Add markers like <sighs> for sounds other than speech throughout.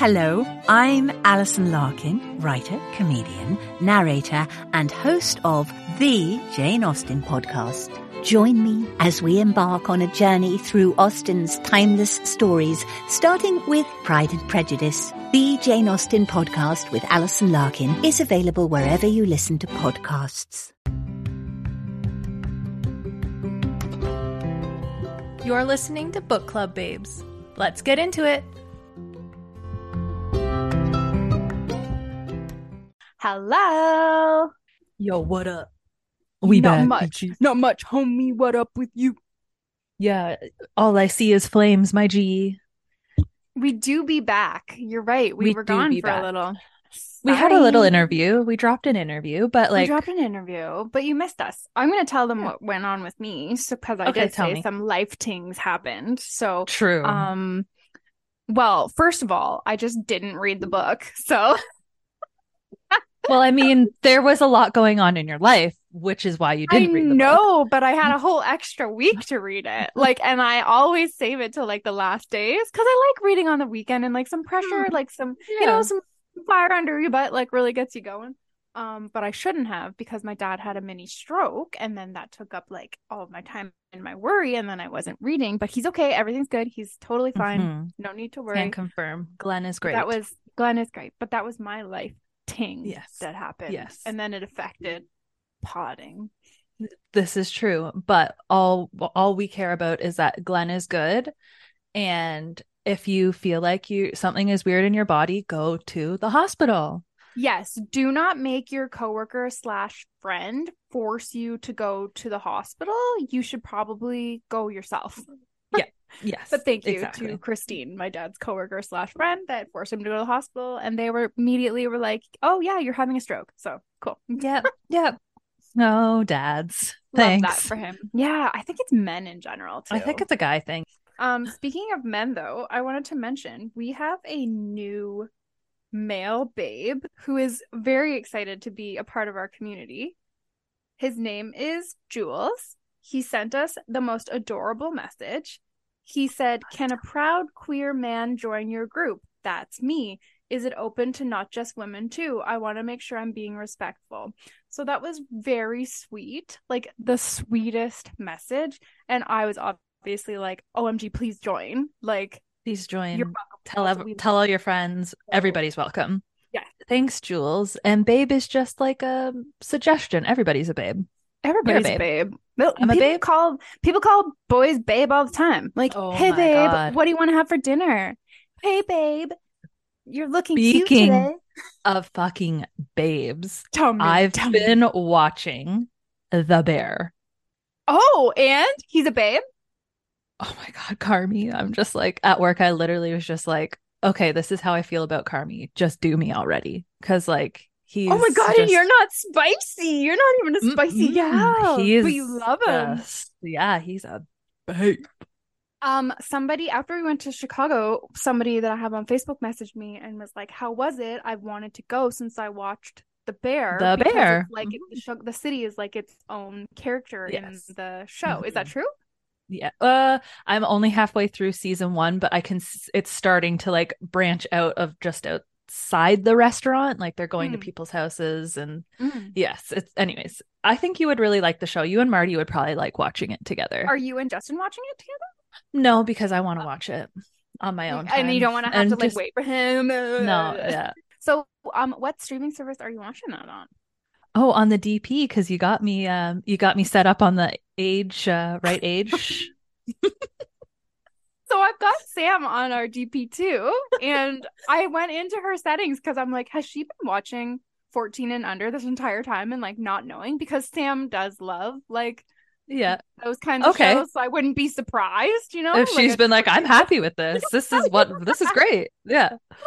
Hello, I'm Alison Larkin, writer, comedian, narrator, and host of the Jane Austen podcast. Join me as we embark on a journey through Austen's timeless stories, starting with Pride and Prejudice. The Jane Austen podcast with Alison Larkin is available wherever you listen to podcasts. You're listening to Book Club Babes. Let's get into it. Hello. Yo, what up? We not back, much. Not much, homie. What up with you? Yeah, all I see is flames, my G. We do be back. You're right. We, we were gone for back. a little. We had a little interview. We dropped an interview, but like we dropped an interview, but you missed us. I'm going to tell them yeah. what went on with me, so because I okay, did say me. some life things happened. So true. Um, well, first of all, I just didn't read the book, so <laughs> well, I mean, there was a lot going on in your life, which is why you didn't I read the know, but I had a whole extra week to read it. Like, and I always save it to like the last days because I like reading on the weekend and like some pressure, hmm. like some, yeah. you know, some fire under your butt, like really gets you going. Um, but I shouldn't have because my dad had a mini stroke and then that took up like all of my time and my worry and then I wasn't reading. But he's okay, everything's good. He's totally fine. Mm-hmm. No need to worry. Can confirm. Glenn is great. That was Glenn is great, but that was my life ting yes. that happened. Yes. And then it affected potting. This is true, but all all we care about is that Glenn is good and if you feel like you something is weird in your body, go to the hospital. Yes, do not make your coworker slash friend force you to go to the hospital. You should probably go yourself. <laughs> yeah, Yes. But thank you exactly. to Christine, my dad's coworker slash friend that forced him to go to the hospital. And they were immediately were like, Oh yeah, you're having a stroke. So cool. <laughs> Yeah. yeah. No, dads. Love Thanks. that for him. Yeah, I think it's men in general too. I think it's a guy thing. Um, speaking of men though, I wanted to mention we have a new male babe who is very excited to be a part of our community. His name is Jules. He sent us the most adorable message. He said, Can a proud queer man join your group? That's me. Is it open to not just women too? I want to make sure I'm being respectful. So that was very sweet, like the sweetest message. And I was obviously like, OMG, please join. Like, please join. You're Tell, ev- tell all your friends. Everybody's welcome. Yeah. Thanks, Jules. And babe is just like a suggestion. Everybody's a babe. Everybody's a babe. babe. I'm a babe. Call people call boys babe all the time. Like, oh hey babe, God. what do you want to have for dinner? Hey babe, you're looking Speaking cute today. Of fucking babes, tell me, I've tell been me. watching The Bear. Oh, and he's a babe. Oh my God, Carmy. I'm just like at work. I literally was just like, okay, this is how I feel about Carmy. Just do me already, because like He's oh my god, just... and you're not spicy. You're not even a spicy gal. He's but you love him. Yeah, he's a babe. Um, somebody after we went to Chicago, somebody that I have on Facebook messaged me and was like, "How was it? I've wanted to go since I watched The Bear. The Bear, like mm-hmm. the, the city is like its own character yes. in the show. Mm-hmm. Is that mm-hmm. true?" Yeah. Uh, I'm only halfway through season one, but I can. It's starting to like branch out of just out outside the restaurant like they're going mm. to people's houses and mm. yes it's anyways i think you would really like the show you and marty would probably like watching it together are you and justin watching it together no because i want to oh. watch it on my own time. and you don't want to have and to like just... wait for him no <laughs> yeah so um what streaming service are you watching that on oh on the dp because you got me um you got me set up on the age uh right age <laughs> So I've got Sam on our DP too. And I went into her settings because I'm like, has she been watching 14 and under this entire time and like not knowing? Because Sam does love like yeah. Those kinds of okay. shows so i wouldn't be surprised you know? If like she's been like i'm happy with this. <laughs> This is what this is great. Yeah. <laughs>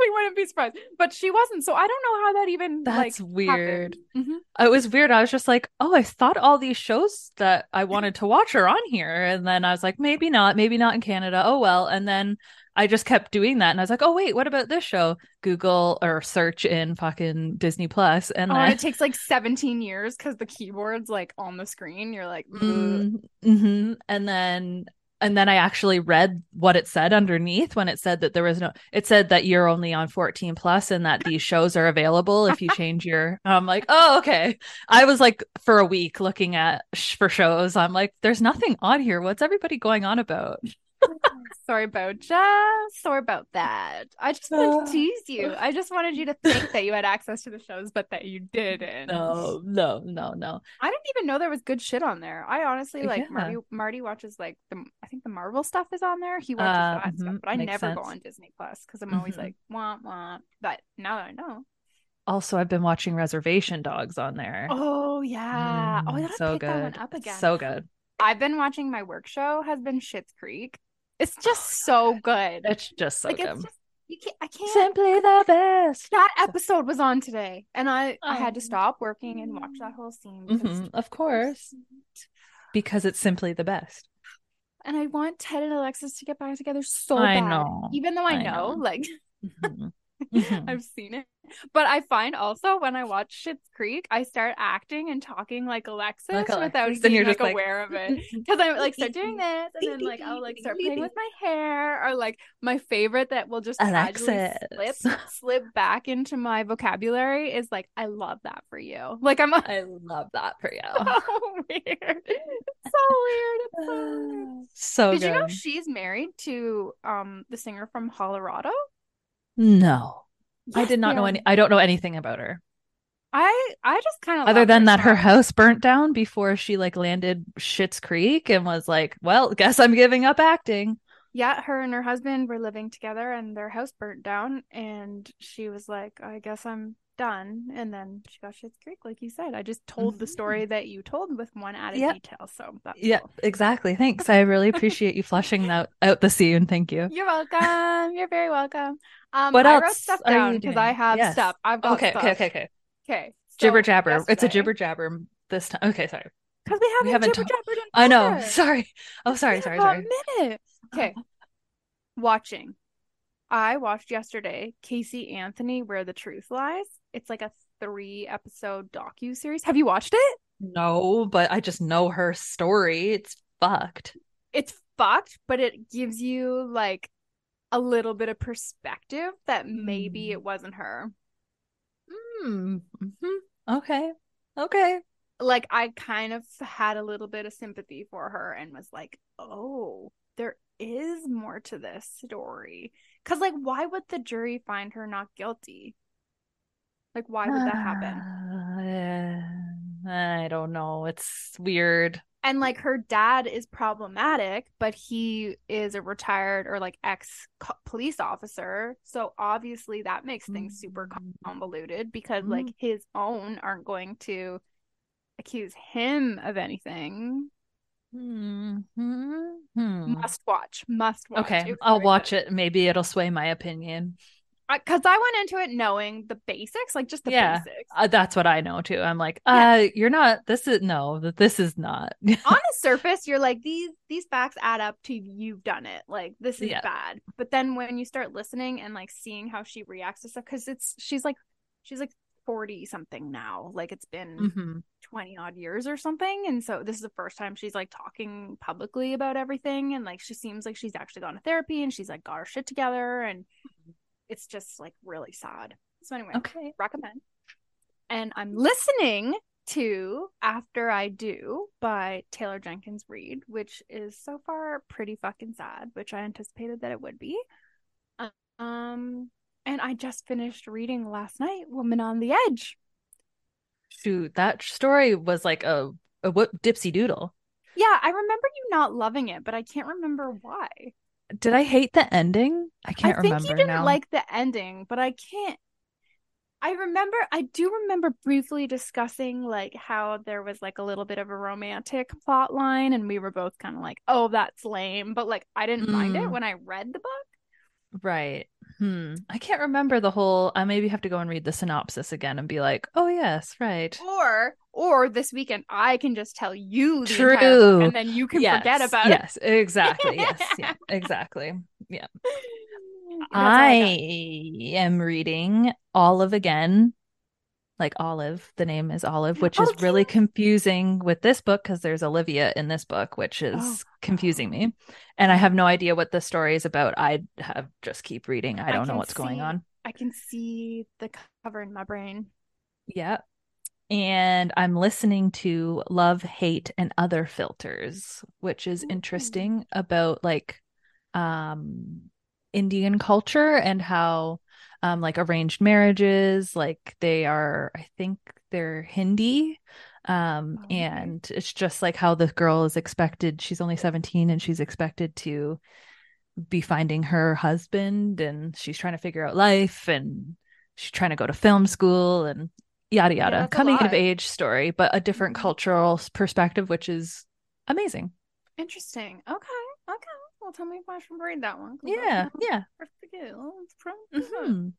We wouldn't be surprised. But she wasn't so i don't know how that even that's like, weird mm-hmm. it was weird. I was just like oh i thought all these shows that i wanted to watch are on here. And then i was like maybe not. Maybe not in canada. Oh well. And then I just kept doing that, and I was like, "Oh wait, what about this show?" Google or search in fucking Disney Plus. And oh, then... it takes like seventeen years because the keyboard's like on the screen. You're like, mm-hmm. mm-hmm. and then and then I actually read what it said underneath when it said that there was no it said that you're only on 14 plus and that these shows are available if you change your I'm like, "Oh, okay." I was like for a week looking at sh- for shows. I'm like, "There's nothing on here. What's everybody going on about?" Sorry about just sorry about that. I just wanted to tease you. I just wanted you to think that you had access to the shows, but that you didn't. No, no, no, no. I didn't even know there was good shit on there. I honestly like Yeah. Marty. Marty watches like the I think the Marvel stuff is on there. He watches Uh, that stuff, mhm, but I makes never go on Disney Plus because I'm always Mhm. like wah wah. But now that I know, Also, I've been watching Reservation Dogs on there. oh yeah, oh I Mm, gotta so pick that one good. up again. So good. I've been watching my work show has been Schitt's Creek. It's just so good. It's just so like good. it's just you can't I can't Simply the <laughs> best. that episode was on today and I I had to Oh. stop working and watch that whole scene Mhm, of course. Because it's simply the best. and I want Ted and Alexis to get back together so I bad know. even though I, I know, know. like Mhm. <laughs> Mhm. I've seen it but I find also when I watch Schitt's Creek I start acting and talking like Alexis, Like without Alexis, being and you're like just like- aware of it because I'm like start doing this and then like I'll like start playing with my hair or like my favorite that will just casually slip <laughs> slip back into my vocabulary is like I love that for you. Like I'm I love that for you. <laughs> so weird. It's so weird. It's so weird. <sighs> so Did you know she's married to um the singer from Hollerado? No. I did not they know any I don't know anything about her. I I just kind of Other than that her house burnt down before she like landed Schitt's Creek and was like, well, guess I'm giving up acting. Yeah, her and her husband were living together and their house burnt down and she was like, I guess I'm done. And then she got Schitt's Creek, like you said. I just told the story that you told with one added Yep. detail. So that's Yeah, cool. exactly. Thanks. I really appreciate you flushing that <laughs> out the scene. Thank you. You're welcome. You're very welcome. Um, What I wrote else stuff down because I have Yes. stuff. I've got Okay, stuff. okay, okay, okay. Okay. Jibber so jabber. It's a jibber jabber this time. Okay, sorry. Because we haven't, We haven't jibber jabbered in I know. <laughs> Sorry. Oh, sorry, It's sorry, a minute. Okay. <laughs> Watching. I watched yesterday Casey Anthony Where the Truth Lies. It's like a three episode docu series. Have you watched it? No, but I just know her story. It's fucked. It's fucked, but it gives you like a little bit of perspective that maybe Mm. it wasn't her. Hmm. hmm Okay. Okay. like I kind of had a little bit of sympathy for her and was like, "Oh, there is more to this story." Cuz like why would the jury find her not guilty? Like why would that happen? Uh, <sighs> I don't know. It's weird. And like her dad is problematic, but he is a retired or like ex police officer, so obviously that makes things super Mm. convoluted because like his own aren't going to accuse him of anything. Hmm. Hmm. Must watch. Must watch. Okay, It's I'll watch good. it. Maybe it'll sway my opinion. Because I went into it knowing the basics, like just the Yeah. basics. Uh, that's what I know too. I'm like, Yeah. uh, you're not. This is no. This is not. <laughs> On the surface, you're like these these facts add up to you've done it. Like this is Yeah. bad. But then when you start listening and like seeing how she reacts to stuff, because it's she's like she's like forty something now. Like it's been Mhm. 20 odd years or something and so this is the first time she's like talking publicly about everything and like she seems like she's actually gone to therapy and she's like got her shit together and it's just like really sad so anyway Okay. recommend and i'm listening to after i do by taylor jenkins reid which is so far pretty fucking sad which i anticipated that it would be um and i just finished reading last night woman on the edge Shoot, that story was like a a what dipsy doodle. Yeah, I remember you not loving it, but I can't remember why. Did I hate the ending? I can't I think remember you didn't now. like the ending, but I can't. I remember, I do remember briefly discussing like how there was like a little bit of a romantic plot line, and we were both kind of like, oh, that's lame. But like, I didn't mind it Mm. when I read the book. Right. Hmm. I can't remember the whole. I maybe have to go and read the synopsis again and be like, oh yes, right. Or, or this weekend, I can just tell you the entire book, True. and then you can yes. forget about it. yes, exactly. <laughs> Yes. Yeah. Exactly. Yeah. all I am reading Olive again. Like Olive. The name is Olive, <gasps> which Oh, is really confusing with this book because there's Olivia in this book, which is Oh. confusing me. And I have no idea what the story is about. I have just keep reading. I I don't know can what's going on. I can see the cover in my brain. Yeah. And I'm listening to Love, Hate, and Other Filters, which is Ooh. interesting about like um Indian culture and how um like arranged marriages, like they are, I think they're Hindi. Um, Oh, okay. and it's just like how the girl is expected, she's only 17 and she's expected to be finding her husband and she's trying to figure out life and she's trying to go to film school and yada yada a coming of age story but a different Mhm. cultural perspective which is amazing Interesting. Okay. Okay. Well, tell me if I should read that one. yeah yeah pretty good. It's pretty good. Mhm.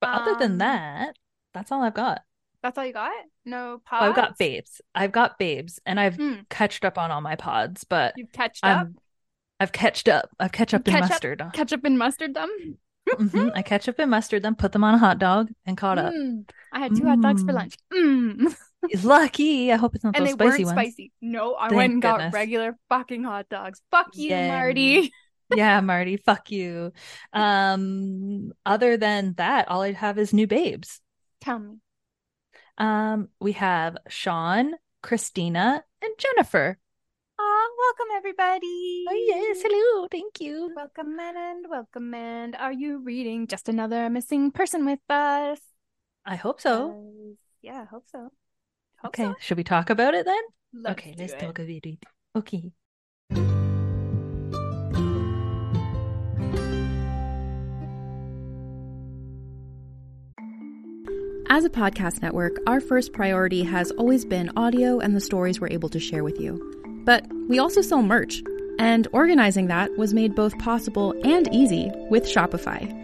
but other than Um, that that's all i've got That's all you got? No Oh, pods? i've got babes i've got babes and i've Mm, catched up on all my pods but you've catched up? i'm i've catched up i've catch up up- mustard Catch up and mustard them? Mhm. i <laughs> catch up in mustard them put them on a hot dog and caught up Mm, I had two hot dogs for Mm. lunch. Mm. <laughs> He's lucky i hope it's not and those they spicy weren't ones spicy. No, I Thank went and got goodness. regular fucking hot dogs. Fuck you, Yay. Marty. <laughs> yeah, Marty, fuck you. Um, other than that, all I have is new babes. Tell me. Um, we have Sean, Christina, and Jennifer. Aw, welcome everybody. Oh yes, hello, thank you. Welcome and welcome and are you reading just another missing person with us? I hope so. Yes. Yeah, I hope so. Hope Okay, so. should we talk about it then? Let's okay, do let's it. talk about it. Okay. As a podcast network, our first priority has always been audio and the stories we're able to share with you. But we also sell merch, and organizing that was made both possible and easy with Shopify.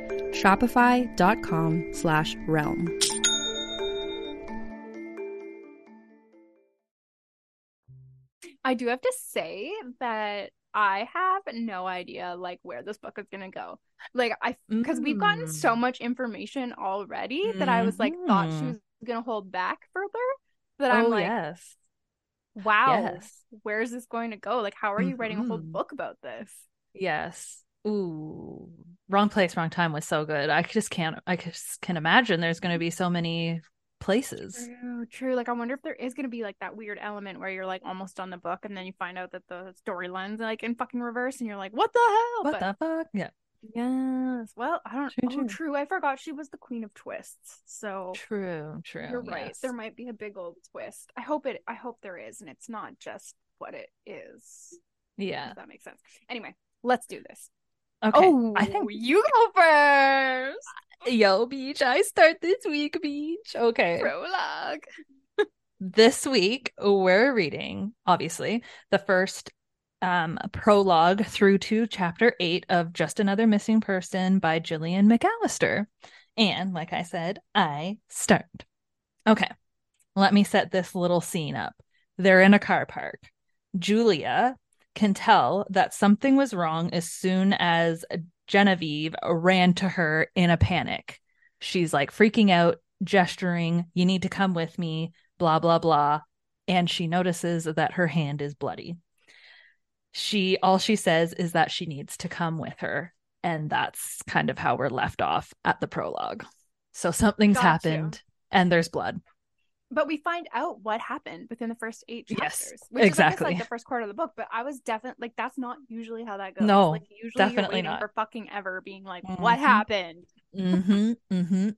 Shopify.com slash realm. I do have to say that I have no idea like where this book is gonna go. Like I because we've gotten so Mm. much information already that I was like thought she Mhm. was gonna hold back further. But I'm oh like, yes. wow, Yes. where's this going to go? Like, how are you writing a whole Mhm. book about this? Yes. Ooh. Wrong place, wrong time was so good. I just can't I just can imagine there's gonna be so many places. True, true. Like, I wonder if there is going to be like that weird element where you're like almost on the book and then you find out that the storyline's like in fucking reverse and you're like, what the hell? What But- the fuck? Yeah. Yes. Well, I don't. True, oh, true. true. I forgot she was the queen of twists. So True, true. you're right. yes. There might be a big old twist. I hope it. I hope there is, and it's not just what it is. Yeah. If that makes sense. Anyway, let's do this. Okay. Oh, I think you go first. Yo, Beach, I start this week, Beach. Okay. Prologue. This week we're reading, obviously, the first um prologue through to chapter eight of Just Another Missing Person by Gillian McAllister. And like I said, I start. Okay. Let me set this little scene up. They're in a car park. Julia can tell that something was wrong as soon as Genevieve ran to her in a panic. She's like freaking out, gesturing, You need to come with me, blah, blah, blah. And she notices that her hand is bloody. She all she says is that she needs to come with her. And that's kind of how we're left off at the prologue. So something's Got happened you. and there's blood but we find out what happened within the first eight chapters. Yes, which exactly. is like the first quarter of the book. But I was definitely like, that's not usually how that goes. No, like usually definitely you're not. for fucking ever, being like, mm-hmm. what happened? Mm-hmm. Mm-hmm.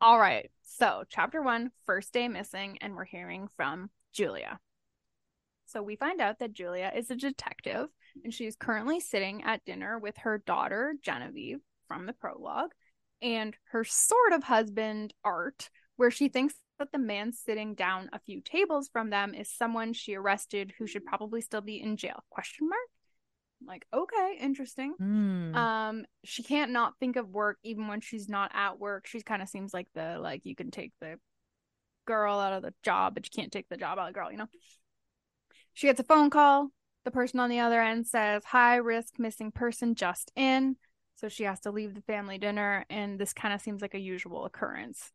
All right. So chapter one, first day missing, and we're hearing from Julia. So we find out that Julia is a detective, and she's currently sitting at dinner with her daughter Genevieve from the prologue, and her sort of husband Art, where she thinks that the man sitting down a few tables from them is someone she arrested who should probably still be in jail? Question mark. I'm like okay interesting. Mm. um she can't not think of work even when she's not at work. She kind of seems like the like you can take the girl out of the job but you can't take the job out of the girl you know? She gets a phone call. The person on the other end says high risk missing person just in. So she has to leave the family dinner and this kind of seems like a usual occurrence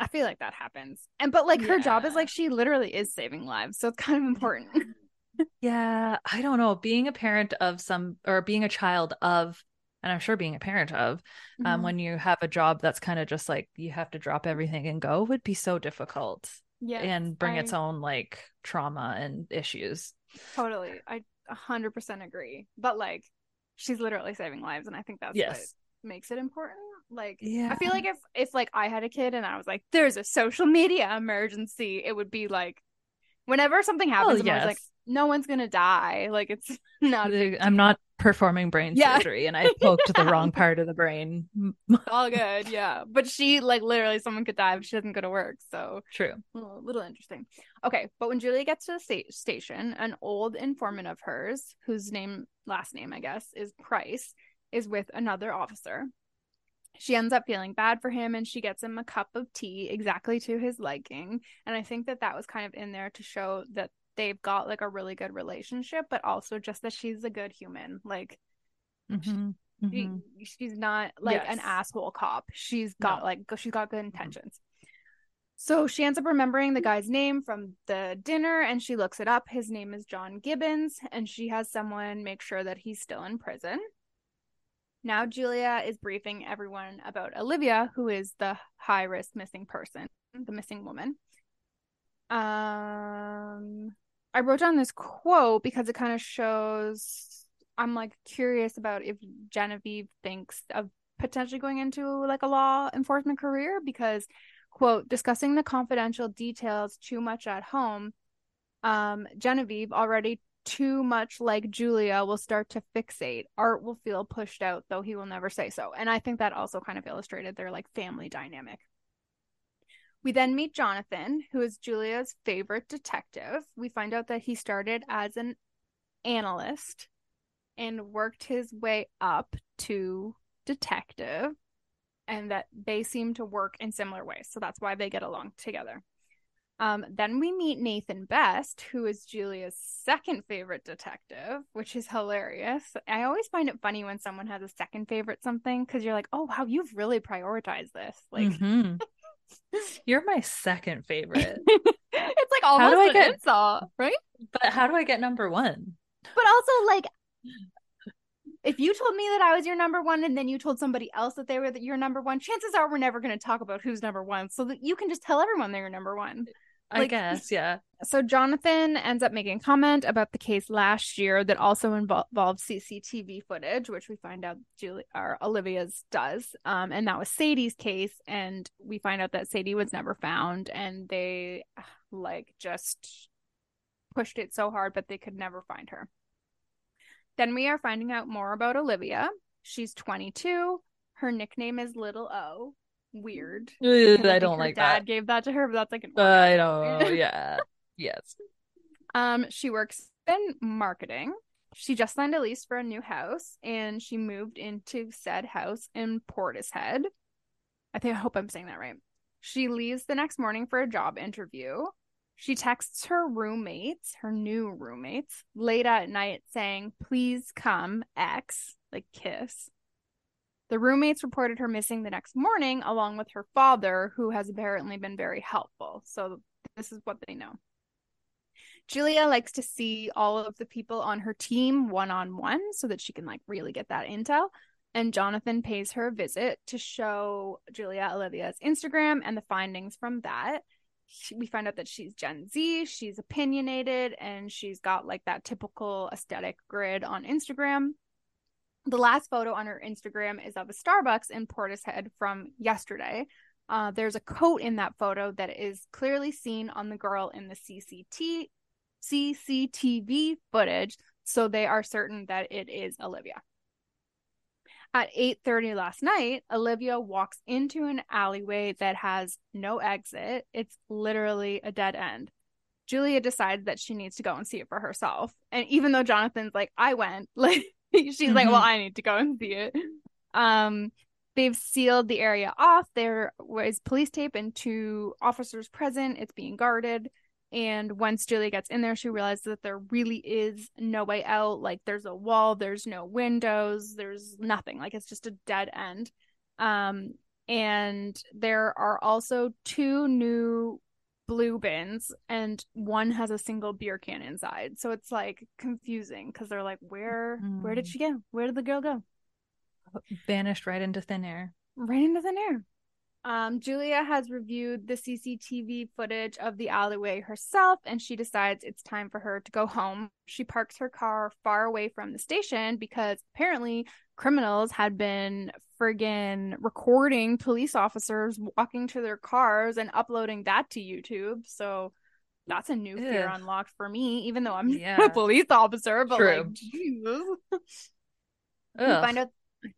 I feel like that happens. And but like her job is like she literally is saving lives. So it's kind of important. <laughs> yeah, I don't know. Being a parent of some or being a child of and I'm sure being a parent of um, mm-hmm. when you have a job that's kind of just like you have to drop everything and go would be so difficult. Yeah. And bring I... its own like trauma and issues. Totally. I 100% agree. But like she's literally saving lives and I think that's yes. what makes it important. Like, yeah. I feel like if if like I had a kid and I was like, "There's a social media emergency," it would be like, whenever something happens, yes. I was like, "No one's gonna die." Like, it's <laughs> not. I'm not performing brain yeah. surgery, and I poked the wrong <laughs> part of the brain. All good, yeah. But she like literally, someone could die if she doesn't go to work. So true. A little, little interesting. Okay, but when Julia gets to the sta- station, an old informant of hers, whose name, last name, I guess, is Price, is with another officer she ends up feeling bad for him and she gets him a cup of tea exactly to his liking and i think that that was kind of in there to show that they've got like a really good relationship but also just that she's a good human like mm-hmm. Mm-hmm. She, she's not like yes. an asshole cop she's got no. like she's got good mm-hmm. intentions mm-hmm. so she ends up remembering the guy's name from the dinner and she looks it up his name is john gibbons and she has someone make sure that he's still in prison now Julia is briefing everyone about Olivia, who is the high risk missing person, the missing woman. Um, I wrote down this quote because it kind of shows. I'm like curious about if Genevieve thinks of potentially going into like a law enforcement career because quote discussing the confidential details too much at home um genevieve already too much like Julia will start to fixate. Art will feel pushed out, though he will never say so. And I think that also kind of illustrated their like family dynamic. We then meet Jonathan, who is Julia's favorite detective. We find out that he started as an analyst and worked his way up to detective, and that they seem to work in similar ways. So that's why they get along together. Um, then we meet Nathan Best, who is Julia's second favorite detective, which is hilarious. I always find it funny when someone has a second favorite something because you're like, oh wow, you've really prioritized this. Like, mm-hmm. <laughs> you're my second favorite. <laughs> it's like almost how do I get, insult, right? But how do I get number one? But also, like, if you told me that I was your number one and then you told somebody else that they were your number one, chances are we're never going to talk about who's number one. So that you can just tell everyone they're your number one. I guess, yeah. So Jonathan ends up making comment about the case last year that also involved CCTV footage, which we find out Julie or Olivia's does. Um, and that was Sadie's case, and we find out that Sadie was never found, and they <sighs> like just pushed it so hard, but they could never find her. Then we are finding out more about Olivia. She's 22. Her nickname is Little O weird. <laughs> I, I don't like that. dad that. gave that to her, but that's like an I don't. <laughs> yeah. yes. Um, she works in marketing. She just signed a lease for a new house, and she moved into said house in Portishead. I think I hope I'm saying that right. She leaves the next morning for a job interview. She texts her roommates, her new roommates, late at night saying, Please come, X, like kiss. The roommates reported her missing the next morning, along with her father, who has apparently been very helpful. So, this is what they know. Julia likes to see all of the people on her team one on one so that she can like really get that intel. And Jonathan pays her a visit to show Julia Olivia's Instagram and the findings from that. We find out that she's Gen Z, she's opinionated, and she's got like that typical aesthetic grid on Instagram. The last photo on her Instagram is of a Starbucks in Portishead from yesterday. Uh, there's a coat in that photo that is clearly seen on the girl in the CCT CCTV footage, so they are certain that it is Olivia. At 8:30 last night, Olivia walks into an alleyway that has no exit. It's literally a dead end. Julia decides that she needs to go and see it for herself. And even though Jonathan's like, I went, <laughs> like <laughs> she's mm-hmm. like, Well, I need to go and see it. Um, they've sealed the area off. There was police tape and two officers present. It's being guarded. And once Julia gets in there, she realizes that there really is no way out. Like there's a wall, there's no windows, there's nothing. Like it's just a dead end. Um, and there are also two new blue bins, and one has a single beer can inside. So it's like confusing because they're like, where, mm. where did mm. she go? Where did the girl go? Vanished right into thin air. Right into thin air. Um, Julia has reviewed the CCTV footage of the alleyway herself and she decides it's time for her to go home. She parks her car far away from the station because apparently criminals had been friggin' recording police officers walking to their cars and uploading that to YouTube. So that's a new Ew. fear unlocked for me, even though I'm <laughs> yeah. a police officer, but True. like, Jesus. <laughs> find out,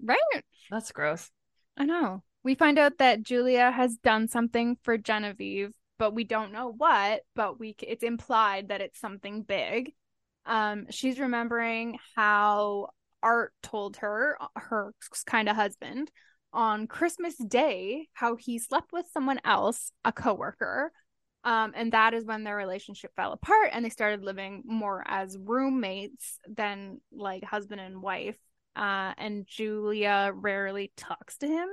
right? That's gross. I know. We find out that Julia has done something for Genevieve, but we don't know what, but we it's implied that it's something big. Um she's remembering how Art told her her kind of husband on Christmas Day how he slept with someone else, a coworker. Um, and that is when their relationship fell apart and they started living more as roommates than like husband and wife uh, and Julia rarely talks to him.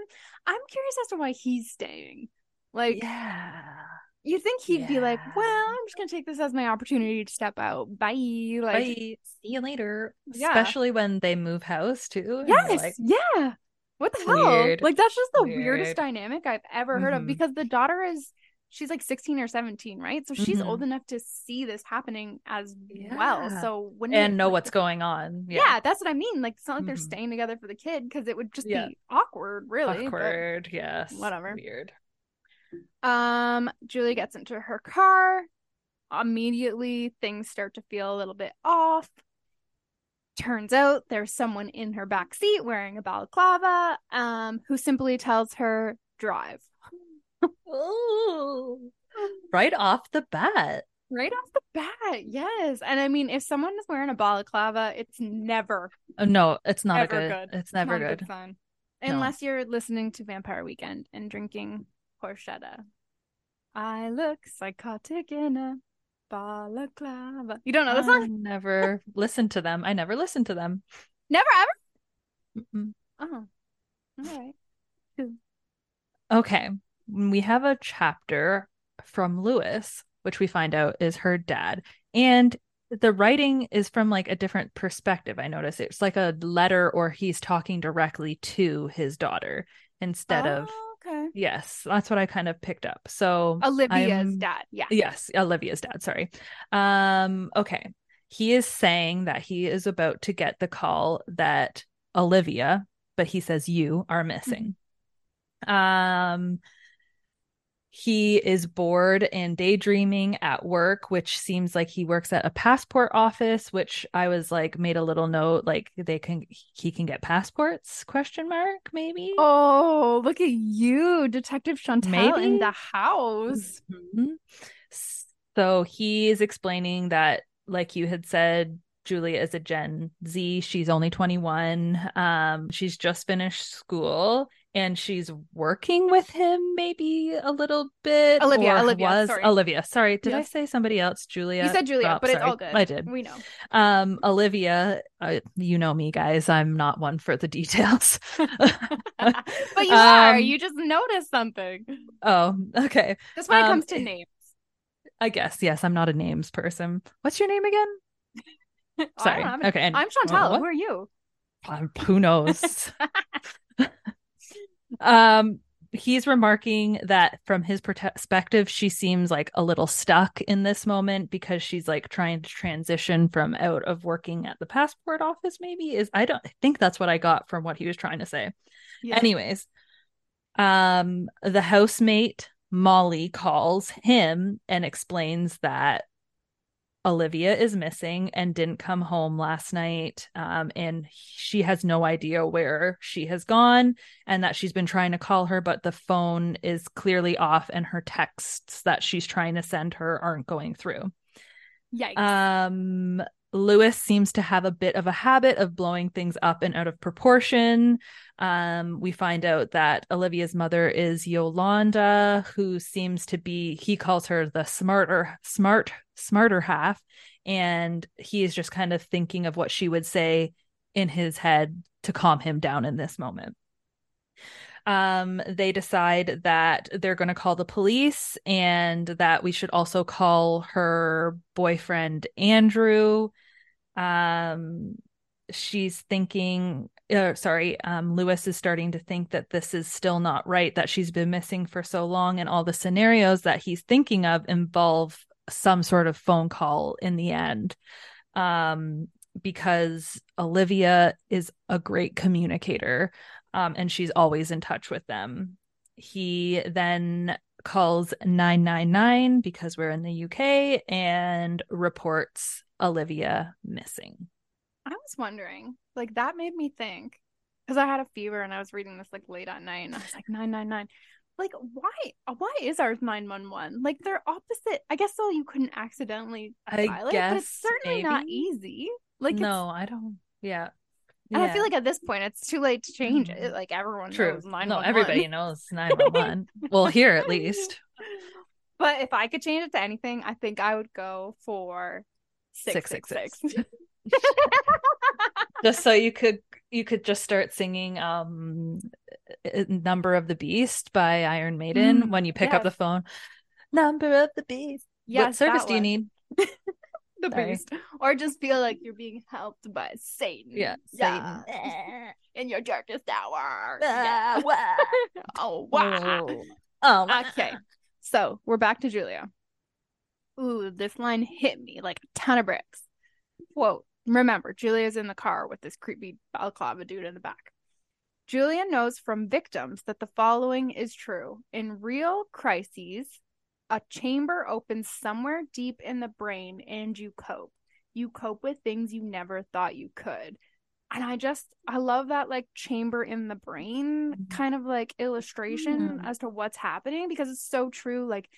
I'm curious as to why he's staying. Like, yeah, you think he'd yeah. be like, "Well, I'm just gonna take this as my opportunity to step out. Bye, like, Bye. see you later." Yeah. Especially when they move house too. Yes, like, yeah. What the hell? Like, that's just the Weird. weirdest dynamic I've ever heard mm-hmm. of because the daughter is she's like 16 or 17 right so she's mm-hmm. old enough to see this happening as yeah. well so when and know like, what's going on yeah. yeah. that's what i mean like it's not like mm-hmm. they're staying together for the kid because it would just yeah. be awkward really awkward yes whatever weird um julie gets into her car immediately things start to feel a little bit off turns out there's someone in her back seat wearing a balaclava um who simply tells her drive oh, <laughs> right off the bat. Right off the bat, yes. And I mean, if someone is wearing a balaclava, it's never. Oh, no, it's not a good, good. It's never good. good fun. Unless no. you're listening to Vampire Weekend and drinking horchata. I look psychotic in a balaclava. You don't know this I song? never listened to them. I never listened to them. Never ever? Mm-mm. Oh. All right. Okay we have a chapter from Lewis, which we find out is her dad. And the writing is from like a different perspective. I notice it's like a letter or he's talking directly to his daughter instead oh, of okay. Yes, that's what I kind of picked up. So Olivia's I'm, dad. Yeah. Yes, Olivia's dad, sorry. Um okay. He is saying that he is about to get the call that Olivia, but he says you are missing. Mm-hmm. Um he is bored and daydreaming at work which seems like he works at a passport office which i was like made a little note like they can he can get passports question mark maybe oh look at you detective Chantal maybe? in the house mm-hmm. so he is explaining that like you had said Julia is a Gen Z. She's only 21. Um, she's just finished school and she's working with him maybe a little bit. Olivia, Olivia, was sorry. Olivia. Sorry, did I say somebody else? Julia. You said Julia, Oh, but it's all good. I did. We know. Um, Olivia, uh, you know me, guys. I'm not one for the <laughs> details. <laughs> But you are. Um, You just noticed something. Oh, okay. That's when it um, comes to names. I guess yes. I'm not a names person. What's your name again? <laughs> Sorry. a- okay. and- I'm Chantal. Who are you? Um, who knows? Um, he's remarking that from his perspective, she seems like a little stuck in this moment because she's like trying to transition from out of working at the passport office. Maybe is I don't I think that's what I got from what he was trying to say. Yeah. Anyways, um, the housemate Molly calls him and explains that Olivia is missing and didn't come home last night. Um, and she has no idea where she has gone and that she's been trying to call her, but the phone is clearly off and her texts that she's trying to send her aren't going through. Yikes. Um, Lewis seems to have a bit of a habit of blowing things up and out of proportion. Um, we find out that Olivia's mother is Yolanda, who seems to be, he calls her the smarter, smart, smarter half. And he is just kind of thinking of what she would say in his head to calm him down in this moment. Um, they decide that they're going to call the police and that we should also call her boyfriend Andrew. Um, she's thinking, uh, sorry, um, Lewis is starting to think that this is still not right, that she's been missing for so long, and all the scenarios that he's thinking of involve some sort of phone call in the end. Um, because Olivia is a great communicator um, and she's always in touch with them. He then calls 999 because we're in the UK and reports Olivia missing. I was wondering, like that made me think because I had a fever and I was reading this like late at night and I was like nine nine nine. Like why? Why is ours nine one one? Like they're opposite. I guess so you couldn't accidentally I dial it, but it's guess certainly not easy. Like no, I don't. Yeah. and I feel like at this point it's too late to change it. Mhm. Like everyone true. knows nine No, everybody knows 911. well, here at least. <laughs> But if I could change it to anything, I think I would go for six six six. 666. <laughs> Just so you could you could just start singing um uh, Number of the Beast by Iron Maiden Mm, when you pick up the phone. Number of the Beast. Yes, what service do you need? <laughs> the Sorry. beast, or just feel like you're being helped by Satan. Yeah, Yeah. <laughs> in your darkest hour. Yeah. oh wow. Oh, oh Okay, so we're back to Julia. Ooh, this line hit me like a ton of bricks. Quote: Remember, Julia's in the car with this creepy balaclava dude in the back. Julia knows from victims that the following is true. In real crises, a chamber opens somewhere deep in the brain and you cope. You cope with things you never thought you could. And I just, I love that like chamber in the brain Mhm. kind of like illustration Mhm. as to what's happening because it's so true. Like,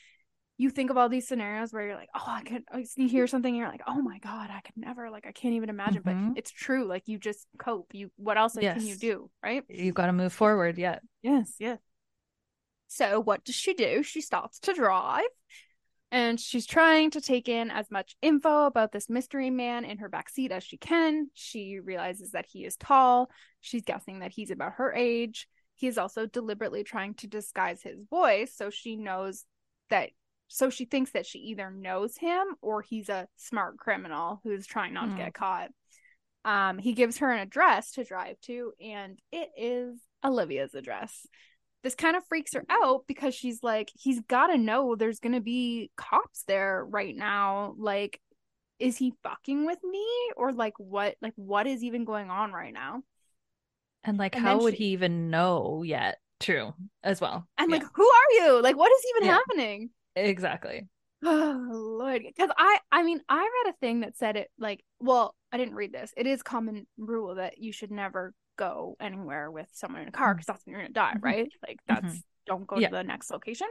you think of all these scenarios where you're like, oh, I could, you hear something, and you're like, oh my God, I could never, like, I can't even imagine. Mhm. But it's true. Like, you just cope. You, what else like, can you do? Right. you got to move forward. Yeah. Yes, yes. So what does she do? She starts to drive and she's trying to take in as much info about this mystery man in her backseat as she can. She realizes that he is tall. She's guessing that he's about her age. He is also deliberately trying to disguise his voice so she knows that so she thinks that she either knows him or he's a smart criminal who's trying not Hmm. to get caught. Um, he gives her an address to drive to, and it is Olivia's address. This kind of freaks her out because she's like, he's got to know there's going to be cops there right now. Like, is he fucking with me or like what? Like, what is even going on right now? And like, And how would she- he even know yet? True, as well. And Yeah, like, who are you? Like, what is even Yeah. happening? Exactly. Oh <sighs> Lord, because I I mean I read a thing that said it like well I didn't read this. It is common rule that you should never go anywhere with someone in a car because that's when you're gonna die, Mhm. right? Like that's don't go Yeah. to the next location.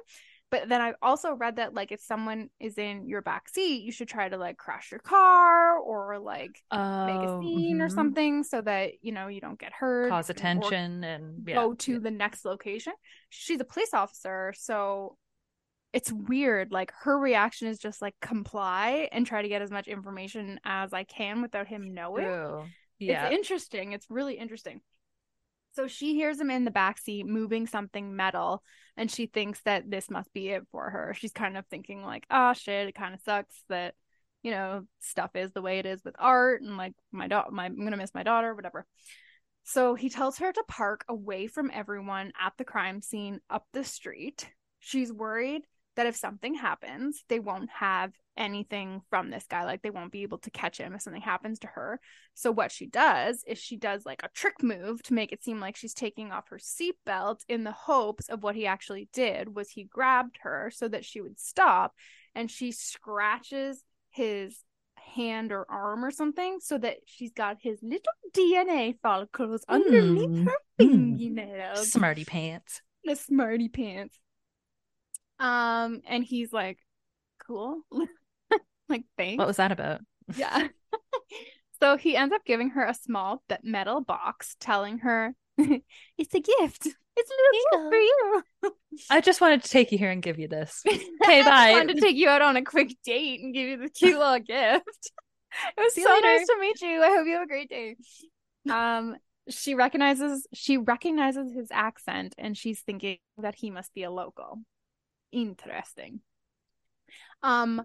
But then I also read that like if someone is in your back seat, you should try to like crash your car or like oh, make a scene mm-hmm. or something so that you know you don't get hurt, cause attention, and yeah. go to the next location. She's a police officer, so it's weird. Like her reaction is just like comply and try to get as much information as I can without him knowing. True. Yeah. It's interesting. It's really interesting. So she hears him in the backseat moving something metal, and she thinks that this must be it for her. She's kind of thinking like, "Oh shit, it kind of sucks that, you know, stuff is the way it is with art, and like my daughter, my I'm gonna miss my daughter, whatever." So he tells her to park away from everyone at the crime scene up the street. She's worried that if something happens, they won't have anything from this guy. Like they won't be able to catch him if something happens to her. So what she does is she does like a trick move to make it seem like she's taking off her seatbelt in the hopes of what he actually did was he grabbed her so that she would stop and she scratches his hand or arm or something so that she's got his little DNA follicles mm. underneath her mm. fingernails. Mm. Smarty pants. The smarty pants. Um, and he's like, cool. <laughs> like, thanks. What was that about? <laughs> Yeah. <laughs> so he ends up giving her a small metal box, telling her, it's a gift. It's a little gift for you. I just wanted to take you here and give you this. Okay, bye. I wanted to take you out on a quick date and give you the cute little gift. It was See so nice to meet you. I hope you have a great day. Um, she recognizes she recognizes his accent and she's thinking that he must be a local interesting. Um,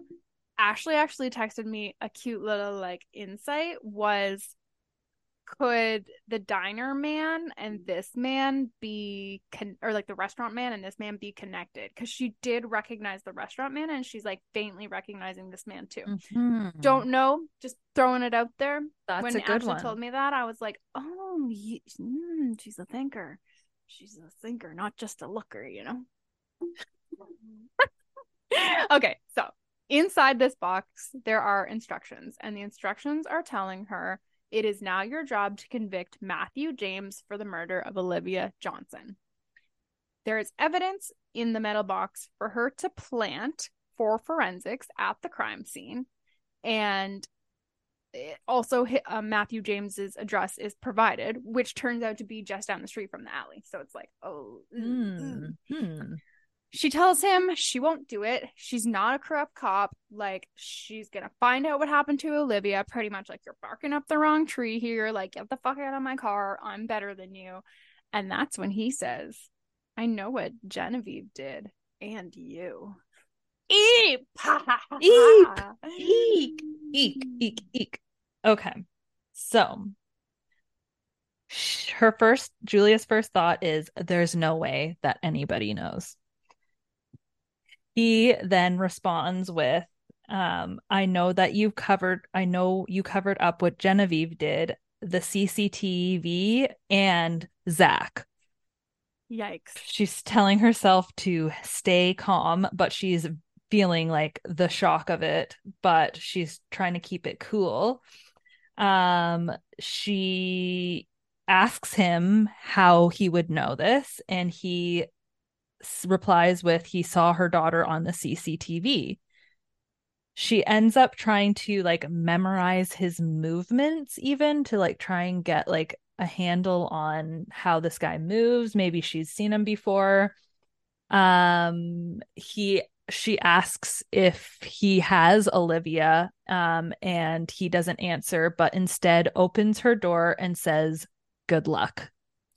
Ashley actually texted me a cute little like insight was could the diner man and this man be con- or like the restaurant man and this man be connected because she did recognize the restaurant man and she's like faintly recognizing this man too mm-hmm. don't know just throwing it out there That's when a good Ashley one. told me that i was like oh mm, she's a thinker she's a thinker not just a looker you know <laughs> okay, so inside this box, there are instructions, and the instructions are telling her it is now your job to convict Matthew James for the murder of Olivia Johnson. There is evidence in the metal box for her to plant for forensics at the crime scene, and it also uh, Matthew James's address is provided, which turns out to be just down the street from the alley. So it's like, oh, mm. Mm. She tells him she won't do it. She's not a corrupt cop. Like, she's gonna find out what happened to Olivia. Pretty much like, you're barking up the wrong tree here. Like, get the fuck out of my car. I'm better than you. And that's when he says, I know what Genevieve did. And you. Eep! <laughs> eek! Eek! Eek! Eek! Eek! Okay. So, her first, Julia's first thought is, there's no way that anybody knows. He then responds with, um, I know that you covered, I know you covered up what Genevieve did, the CCTV and Zach. Yikes. She's telling herself to stay calm, but she's feeling like the shock of it, but she's trying to keep it cool. Um, she asks him how he would know this, and he replies with he saw her daughter on the CCTV. She ends up trying to like memorize his movements even to like try and get like a handle on how this guy moves. Maybe she's seen him before. Um he she asks if he has Olivia um and he doesn't answer but instead opens her door and says good luck.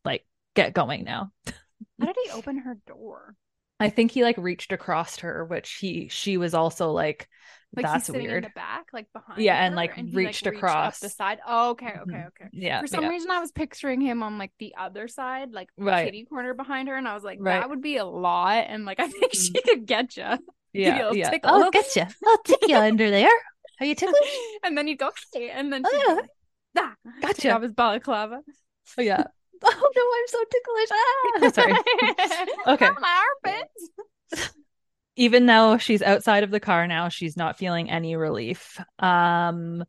Like get going now. <laughs> How did he open her door? I think he like reached across her, which he she was also like, like that's weird. In the back, like behind. Yeah, and like and reached, he, like, across reached the side. Oh, okay, okay, mm-hmm. okay. Yeah. For some yeah. reason, I was picturing him on like the other side, like right. kitty corner behind her, and I was like, right. that would be a lot, and like I think she mm-hmm. could get you. Yeah, yeah. I'll get you. I'll take you under there. Are you ticklish? <laughs> and then you go, okay, and then oh, yeah. Ah, gotcha. Off his balaclava. Oh yeah. <laughs> Oh no, I'm so ticklish. Ah, <laughs> sorry. <laughs> okay. My armpits. Even though she's outside of the car now, she's not feeling any relief. Um,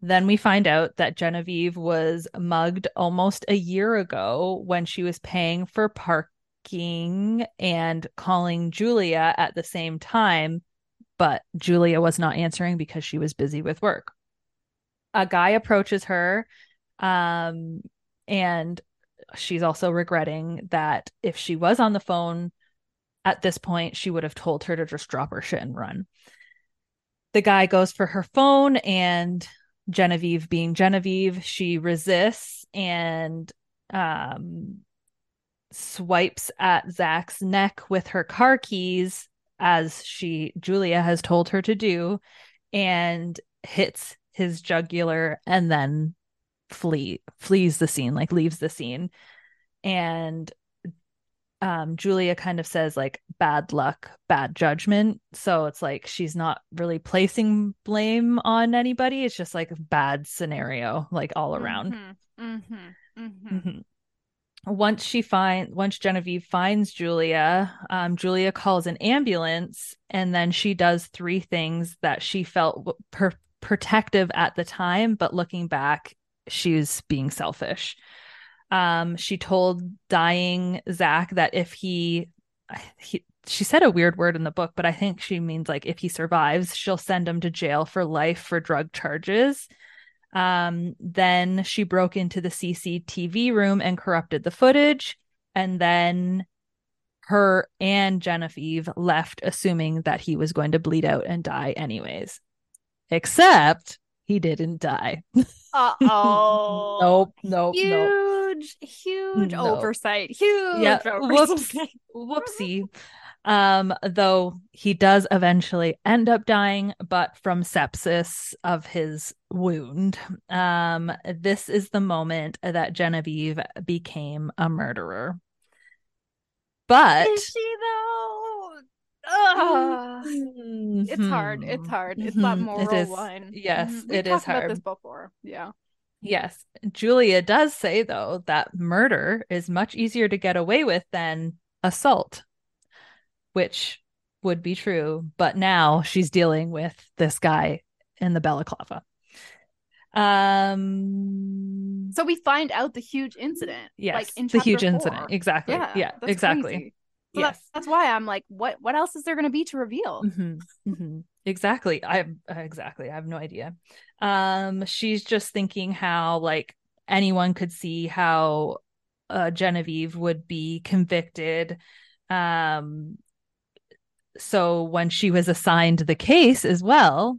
then we find out that Genevieve was mugged almost a year ago when she was paying for parking and calling Julia at the same time, but Julia was not answering because she was busy with work. A guy approaches her, um, and she's also regretting that if she was on the phone at this point, she would have told her to just drop her shit and run. The guy goes for her phone, and Genevieve, being Genevieve, she resists and um, swipes at Zach's neck with her car keys, as she Julia has told her to do, and hits his jugular, and then flee flees the scene, like leaves the scene. And um, Julia kind of says like bad luck, bad judgment. So it's like she's not really placing blame on anybody. It's just like a bad scenario, like all around. Mm-hmm, mm-hmm, mm-hmm. mm-hmm. Once she finds, once Genevieve finds Julia, um, Julia calls an ambulance, and then she does three things that she felt per- protective at the time, but looking back, she's being selfish. Um, she told dying Zach that if he, he, she said a weird word in the book, but I think she means like if he survives, she'll send him to jail for life for drug charges. Um, then she broke into the CCTV room and corrupted the footage. And then her and Genevieve left, assuming that he was going to bleed out and die anyways. Except he didn't die. Uh oh. <laughs> nope, nope, huge, nope. huge no. oversight. Huge yeah. oversight. Whoops, <laughs> whoopsie. Um, though he does eventually end up dying, but from sepsis of his wound. Um, this is the moment that Genevieve became a murderer. But is she though? Ugh. Mm-hmm. It's hard. It's hard. It's that mm-hmm. moral it one. Yes, mm-hmm. it is hard. About this before, yeah. Yes, Julia does say though that murder is much easier to get away with than assault, which would be true. But now she's dealing with this guy in the balaclava. Um. So we find out the huge incident. Yes, like in the huge four. incident. Exactly. Yeah, yeah exactly. Crazy. So yes. That, that's why I'm like, what what else is there going to be to reveal? Mm-hmm. Mm-hmm. Exactly. I uh, exactly. I have no idea. Um, she's just thinking how like anyone could see how uh, Genevieve would be convicted. Um, so when she was assigned the case as well,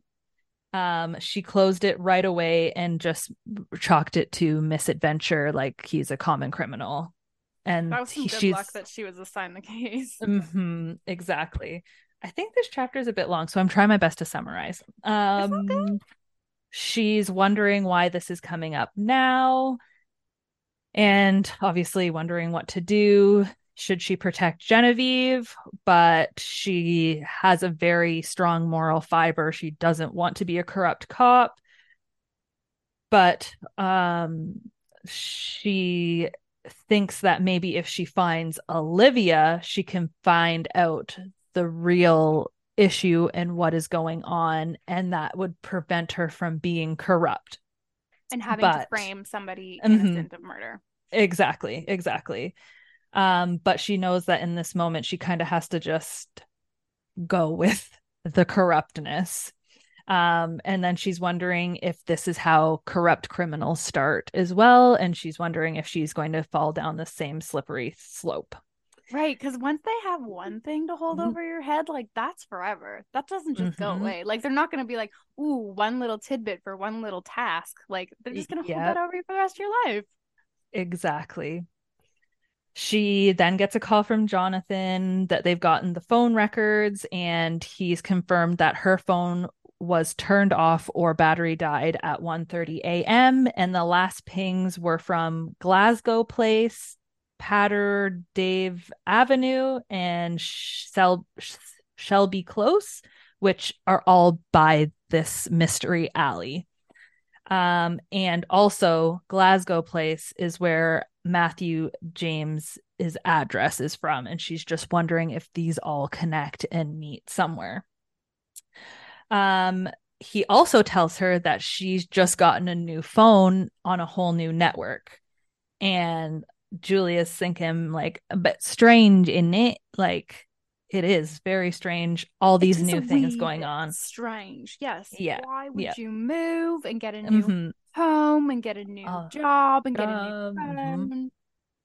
um, she closed it right away and just chalked it to misadventure, like he's a common criminal and that was some good luck that she was assigned the case. <laughs> Mm-hmm, exactly. I think this chapter is a bit long, so I'm trying my best to summarize. Um, she's wondering why this is coming up now, and obviously wondering what to do. Should she protect Genevieve? But she has a very strong moral fiber. She doesn't want to be a corrupt cop. But um, she thinks that maybe if she finds Olivia, she can find out the real issue and what is going on, and that would prevent her from being corrupt and having but, to frame somebody mm-hmm. innocent mm-hmm, of murder. Exactly, exactly. Um, but she knows that in this moment, she kind of has to just go with the corruptness um, and then she's wondering if this is how corrupt criminals start as well. And she's wondering if she's going to fall down the same slippery slope. Right. Because once they have one thing to hold mm-hmm. over your head, like that's forever. That doesn't just mm-hmm. go away. Like they're not going to be like, ooh, one little tidbit for one little task. Like they're just going to yep. hold that over you for the rest of your life. Exactly. She then gets a call from Jonathan that they've gotten the phone records, and he's confirmed that her phone was turned off or battery died at 1:30 a.m. and the last pings were from Glasgow Place, Patter Dave Avenue and Shel- Shelby Close, which are all by this mystery alley. Um, and also Glasgow Place is where Matthew James' address is from and she's just wondering if these all connect and meet somewhere. Um, he also tells her that she's just gotten a new phone on a whole new network. And Julia's thinking like, but strange in it, like it is very strange. All these new things going on. Strange, yes. Yeah. Why would yeah. you move and get a new Mhm, home and get a new Oh, job and get a um, new mhm. phone?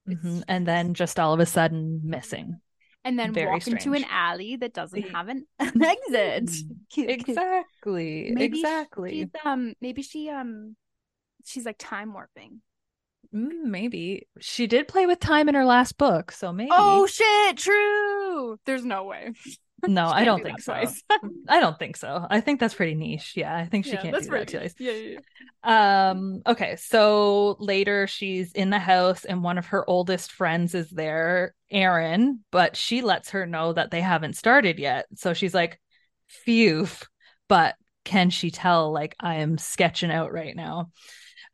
It's mhm. And then just all of a sudden missing. And then very walk into an alley that doesn't <laughs> have an, an exit. <laughs> Exactly. Maybe exactly. She's, um, maybe she um, she's like time warping. Mm, maybe she did play with time in her last book, so maybe. Oh shit! True. There's no way. <laughs> <laughs> no, I don't do think so. <laughs> I don't think so. I think that's pretty niche. Yeah, I think she Yeah, can't that's do that twice. Yeah, yeah, yeah. Um, okay, so later she's in the house and one of her oldest friends is there, Erin. but she lets her know that they haven't started yet. So she's like, phew, but can she tell like I am sketching out right now?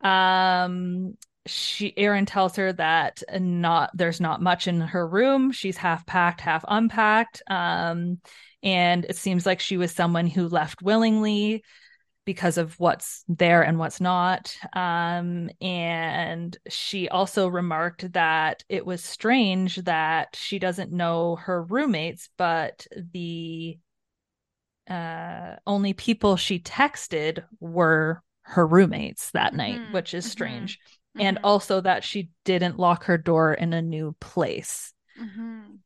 Um she Erin tells her that not there's not much in her room. She's half packed, half unpacked. Um and it seems like she was someone who left willingly because of what's there and what's not. Um, and she also remarked that it was strange that she doesn't know her roommates, but the uh, only people she texted were her roommates that night, Mhm, which is mhm, strange. And also that she didn't lock her door in a new place. mhm.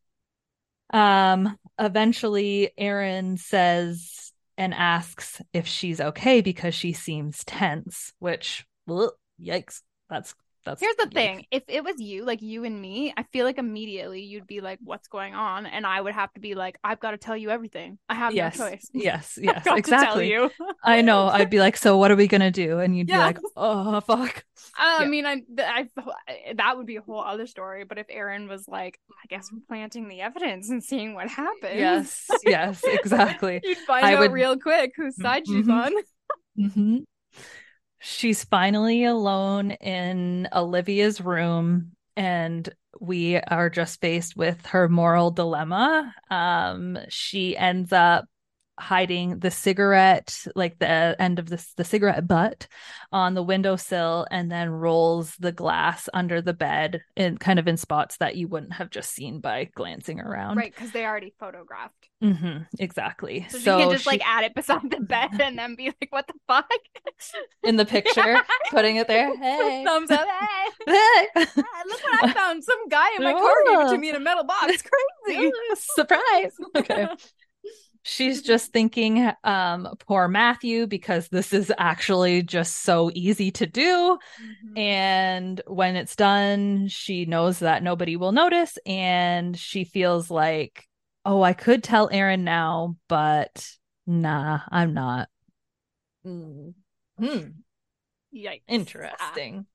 Um, eventually, Erin says and asks if she's okay because she seems tense, which, ugh, yikes. That's, that's, Here's the thing: if it was you, like you and me, I feel like immediately you'd be like, "What's going on?" And I would have to be like, "I've got to tell you everything. I have Yes, no choice. <laughs> yes, yes, exactly. you." <laughs> I know. <laughs> I'd be like, so what are we gonna do? And you'd be like, oh, fuck. I Yeah. mean, I, I that would be a whole other story. But if Erin was like, "I guess we're planting the evidence and seeing what happens," Yes, yes, exactly. you'd find I out would- real quick whose side she's Mhm. on. hmm She's finally alone in Olivia's room, and we are just faced with her moral dilemma. Um, she ends up hiding the cigarette, like the end of the, the cigarette butt, on the windowsill, and then rolls the glass under the bed in kind of in spots that you wouldn't have just seen by glancing around. Right, because they already photographed. hmm exactly. So, So, she can just she- like add it beside the bed and then be like, "What the fuck?" in the picture, <laughs> putting it there. Hey. Thumbs up. <laughs> Hey, Hey. look what I found! Some guy in my car gave it to me in a metal box. Crazy. <laughs> Surprise. Okay. She's just thinking, um, poor Matthew, because this is actually just so easy to do. Mhm. And when it's done, she knows that nobody will notice. And she feels like, oh, I could tell Erin now, but nah, I'm not. Mm. Hmm. Yikes. Interesting.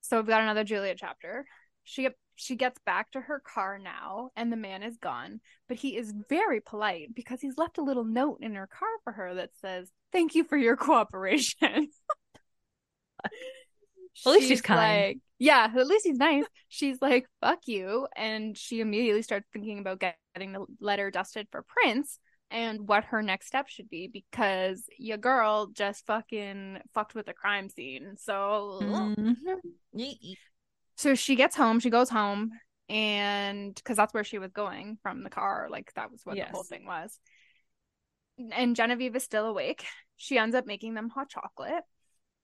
So we've got another Julia chapter. She she gets back to her car now, and the man is gone. But he is very polite because he's left a little note in her car for her that says, "Thank you for your cooperation." <laughs> At least she's kind. like- yeah, at least he's nice. She's like, "Fuck you," and she immediately starts thinking about getting the letter dusted for prints and what her next step should be because your girl just fucking fucked with the crime scene. So Mhm. So she gets home, she goes home, and because that's where she was going from the car, like that was what the whole thing was. And Genevieve is still awake. She ends up making them hot chocolate.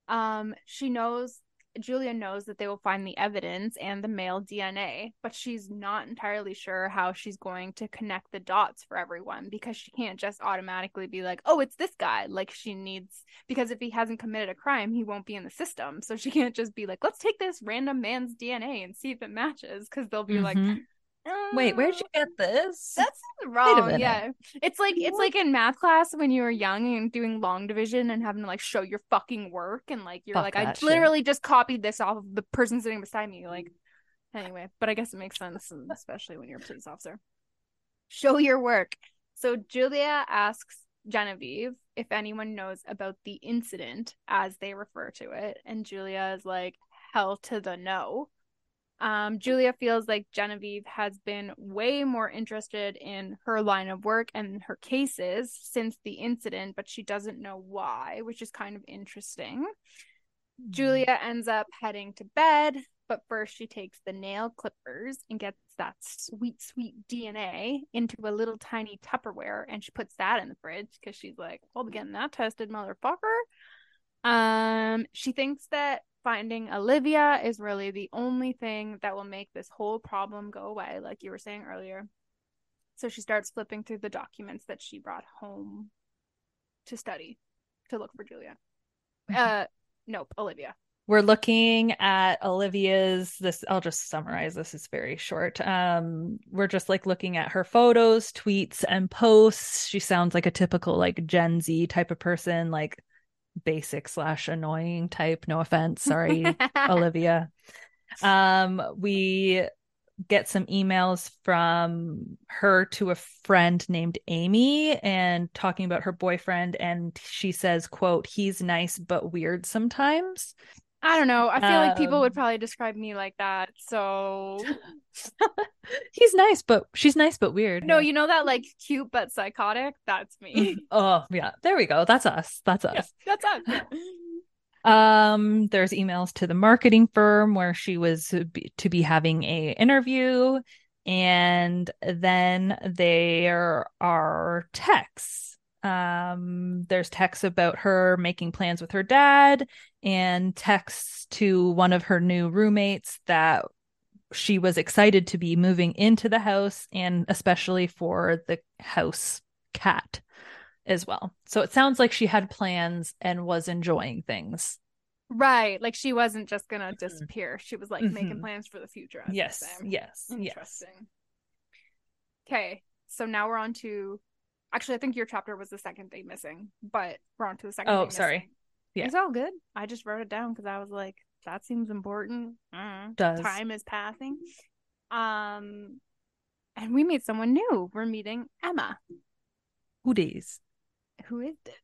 Um, she knows Julia knows that they will find the evidence and the male DNA, but she's not entirely sure how she's going to connect the dots for everyone because she can't just automatically be like, oh, it's this guy. Like, she needs, because if he hasn't committed a crime, he won't be in the system. So she can't just be like, let's take this random man's DNA and see if it matches because they'll be like, Mhm. Wait, where'd you "Uh, get this? That's <laughs> wrong. Yeah, it's like it's like in math class when you were young and doing long division and having to like show your fucking work and like you're Fuck like I shit. literally just copied this off of the person sitting beside me. Like anyway, but I guess it makes sense, especially when you're a police officer. Show your work. So Julia asks Genevieve if anyone knows about the incident as they refer to it, and Julia is like hell to the no. Um, Julia feels like Genevieve has been way more interested in her line of work and her cases since the incident, but she doesn't know why, which is kind of interesting. Julia ends up heading to bed But first, she takes the nail clippers and gets that sweet, sweet DNA into a little tiny Tupperware and she puts that in the fridge because she's like, I'll be getting that tested, motherfucker. Um, she thinks that finding Olivia is really the only thing that will make this whole problem go away, like you were saying earlier. So she starts flipping through the documents that she brought home to study to look for Julia. Mm-hmm. Uh, nope, Olivia. We're looking at Olivia's this I'll just summarize this is very short. Um we're just like looking at her photos, tweets and posts. She sounds like a typical like Gen Z type of person like basic slash annoying type. No offense. Sorry, <laughs> Olivia. Um, we get some emails from her to a friend named Amy and talking about her boyfriend and she says quote he's nice but weird sometimes I don't know. I feel um, like people would um, probably describe me like that. So <laughs> he's nice, but she's nice but weird. No, you know that like cute but psychotic? That's me. Mm, oh, yeah. There we go. That's us. That's us. Yeah, that's <laughs> us. um there's emails to the marketing firm where she was to be having a interview and then there are texts um, there's texts about her making plans with her dad and texts to one of her new roommates that she was excited to be moving into the house and especially for the house cat as well. So it sounds like she had plans and was enjoying things. Right. Like she wasn't just going to mm-hmm. disappear. She was like mm-hmm. making plans for the future. Yes. Yes. Interesting. Yes. Okay. So now we're on to Actually, I think your chapter was the second thing missing, but we're on to the second. Oh, sorry. Missing. Yeah, it's all good. I just wrote it down because I was like, that seems important. Mm, Does time is passing? Um, and we meet someone new. We're meeting Emma. Who is? Who is this?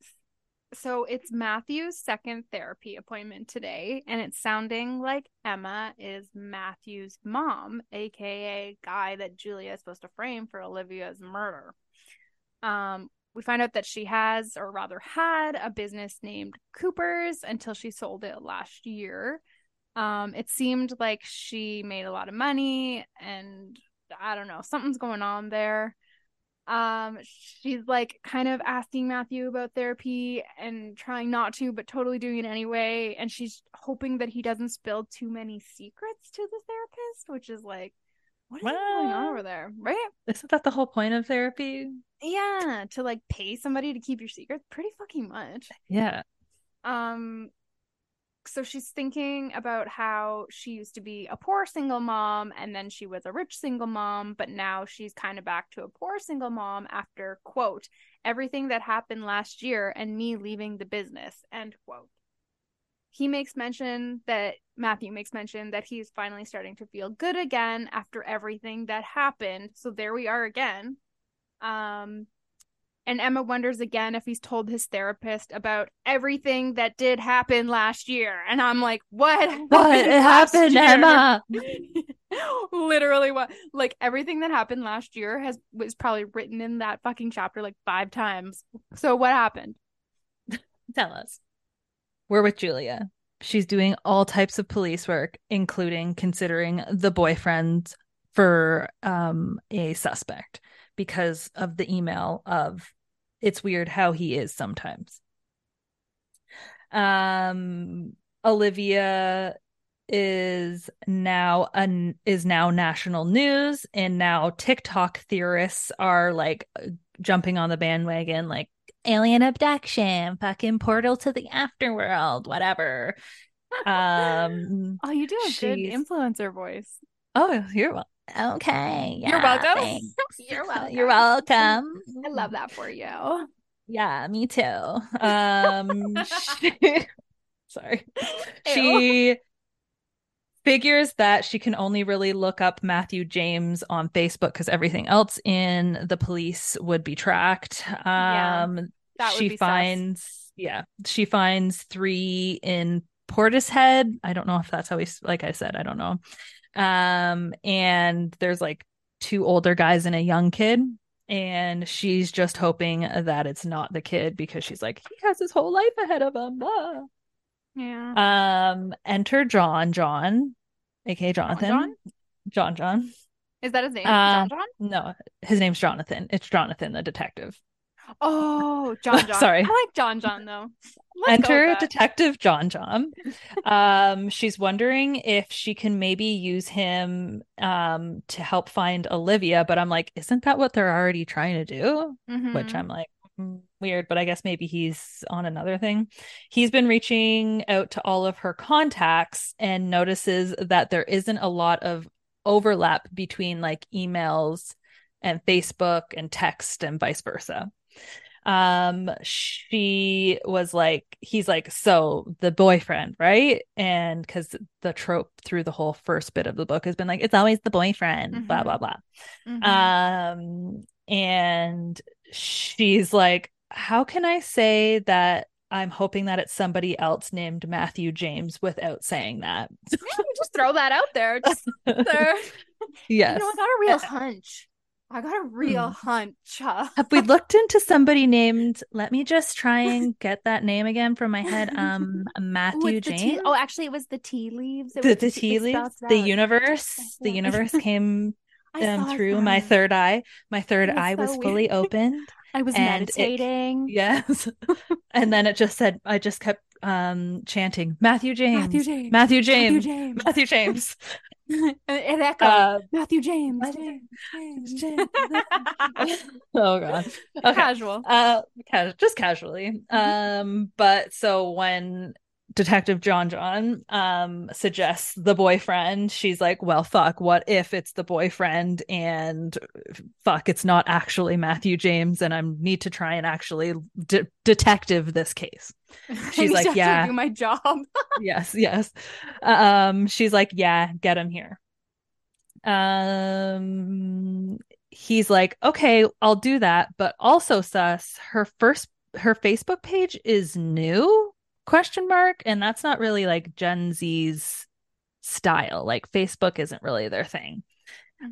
So it's Matthew's second therapy appointment today, and it's sounding like Emma is Matthew's mom, aka guy that Julia is supposed to frame for Olivia's murder. Um, we find out that she has, or rather had, a business named Cooper's until she sold it last year. Um, it seemed like she made a lot of money, and I don't know, something's going on there. Um, she's like kind of asking Matthew about therapy and trying not to, but totally doing it anyway. And she's hoping that he doesn't spill too many secrets to the therapist, which is like, what is going on over there? Right? Isn't that the whole point of therapy? Yeah, to like pay somebody to keep your secrets pretty fucking much. Yeah. Um so she's thinking about how she used to be a poor single mom and then she was a rich single mom, but now she's kind of back to a poor single mom after quote everything that happened last year and me leaving the business end quote he makes mention that Matthew makes mention that he's finally starting to feel good again after everything that happened. So there we are again. Um and Emma wonders again if he's told his therapist about everything that did happen last year. And I'm like, what? <laughs> What happened, year? Emma? <laughs> Literally what like everything that happened last year has was probably written in that fucking chapter like five times. So what happened? <laughs> Tell us. We're with Julia. She's doing all types of police work, including considering the boyfriend for um, a suspect because of the email of it's weird how he is sometimes. Um, Olivia is now an is now national news and now TikTok theorists are like jumping on the bandwagon like alien abduction, fucking portal to the afterworld, whatever. Um, <laughs> oh, you do a she's... good influencer voice. Oh, you're well. Okay. Yeah, <laughs> you're welcome. You're <laughs> welcome. You're welcome. I love that for you. Yeah, me too. Um, she... sorry. Ew. She figures that she can only really look up Matthew James on Facebook because everything else in the police would be tracked. Um, yeah, she finds, sus. yeah, she finds three in Portishead. I don't know if that's how we, like I said, I don't know. Um, and there's like two older guys and a young kid. And she's just hoping that it's not the kid because she's like, he has his whole life ahead of him. Yeah. Um, enter John. John aka Jonathan. John John. John. Is that his name? Uh, John John? No, his name's Jonathan. It's Jonathan, the detective. Oh, <laughs> John John. Sorry. I like John John though. Let's Enter. Detective John John. <laughs> Um, she's wondering if she can maybe use him um to help find Olivia, but I'm like, isn't that what they're already trying to do? Which Mhm. I'm like, mm, weird, but I guess maybe he's on another thing. He's been reaching out to all of her contacts and notices that there isn't a lot of overlap between like emails and Facebook and text and vice versa. Um, she was like, he's like, so the boyfriend, right? And because the trope through the whole first bit of the book has been like, it's always the boyfriend, blah, Mhm. blah, blah. Mhm. Um, and she's like, How can I say that I'm hoping that it's somebody else named Matthew James without saying that? Yeah, just throw that out there. Just <laughs> there. yes. You know, I got a real hunch. I got a real hunch. Have we <laughs> looked into somebody named, let me just try and get that name again from my head. Um, Matthew With the tea- James. oh, actually, it was the tea leaves. It the, was the tea- leaves, the universe, the universe came <laughs> um, through my third eye. My third eye was so fully opened. I was and it- meditating. <laughs> Yes. and then it just said, I just kept um chanting Matthew James. Matthew James. Matthew James. Matthew James. Matthew James. it it echoed. Uh, Matthew James. Matthew James. James. <laughs> oh god. Okay. Casual. Uh ca- just casually. Um but so when Detective John John um suggests the boyfriend, she's like, "Well, fuck, what if it's the boyfriend and fuck, it's not actually Matthew James and I need to try and actually de- detective this case." <laughs> She's like, "Yeah." do my job. <laughs> yes, yes. Um, she's like, yeah, get him here. Um, he's like, okay, I'll do that, but also sus, her first her Facebook page is new question mark, and that's not really like Gen Z's style. Like Facebook isn't really their thing.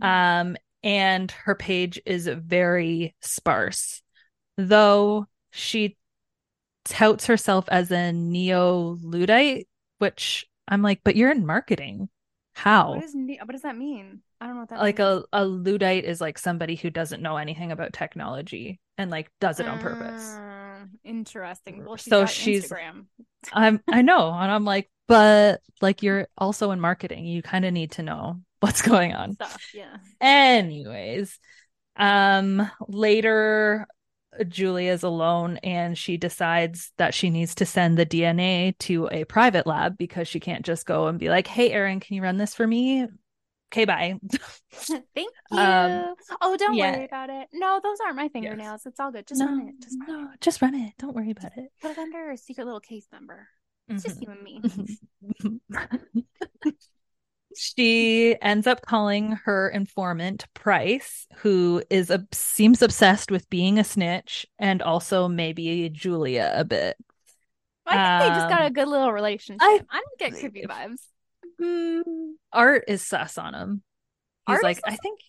Um, and her page is very sparse, though she touts herself as a neo Luddite, which I'm like, but you're in marketing. How? What, is, ne- what does that mean? I don't know what that like means. a, a Luddite is like somebody who doesn't know anything about technology and like does it on purpose. Interesting. Well, she's So she's- Instagram. I'm I know, and I'm like, but like you're also in marketing. You kind of need to know <laughs> what's going on. stuff. Yeah. Anyways, um later Julia's alone and she decides that she needs to send the DNA to a private lab because she can't just go and be like, "Hey Erin, can you run this for me?" Okay, bye. <laughs> Thank <laughs> you. Um, oh, don't yeah. worry about it. No, those aren't my fingernails. It's all good. Just no, run it. Just run no, it. just run it. Don't worry about it. Put it under a secret little case number. It's just you and me. <laughs> She ends up calling her informant Price, who is a seems obsessed with being a snitch and also maybe Julia a bit. I think they just got Um, a good little relationship. I- I, don't get creepy vibes. Hmm, Art is sus on him. He's Art like, I think.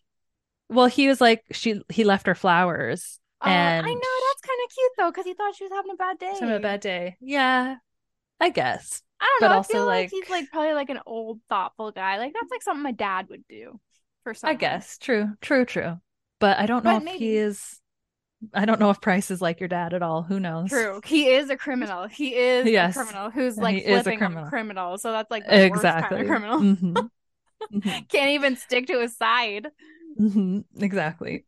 Well, he was like, she he left her flowers Uh, and I know that's kind of cute though, because he thought she was having a bad day. having a bad day. Yeah, I guess. I don't but know. I feel like, like- he's like probably like an old thoughtful guy. Like that's like something my dad would do for some. I guess true, true, true. But I don't know But if maybe. he is. I don't know if Price is like your dad at all. Who knows? True. He is a criminal. He is Yes. a criminal who's He like is a flipping criminal. on criminals. So that's like the Exactly. worst kind of criminal. Mhm. <laughs> Mhm. Can't even stick to his side. Mhm. Exactly.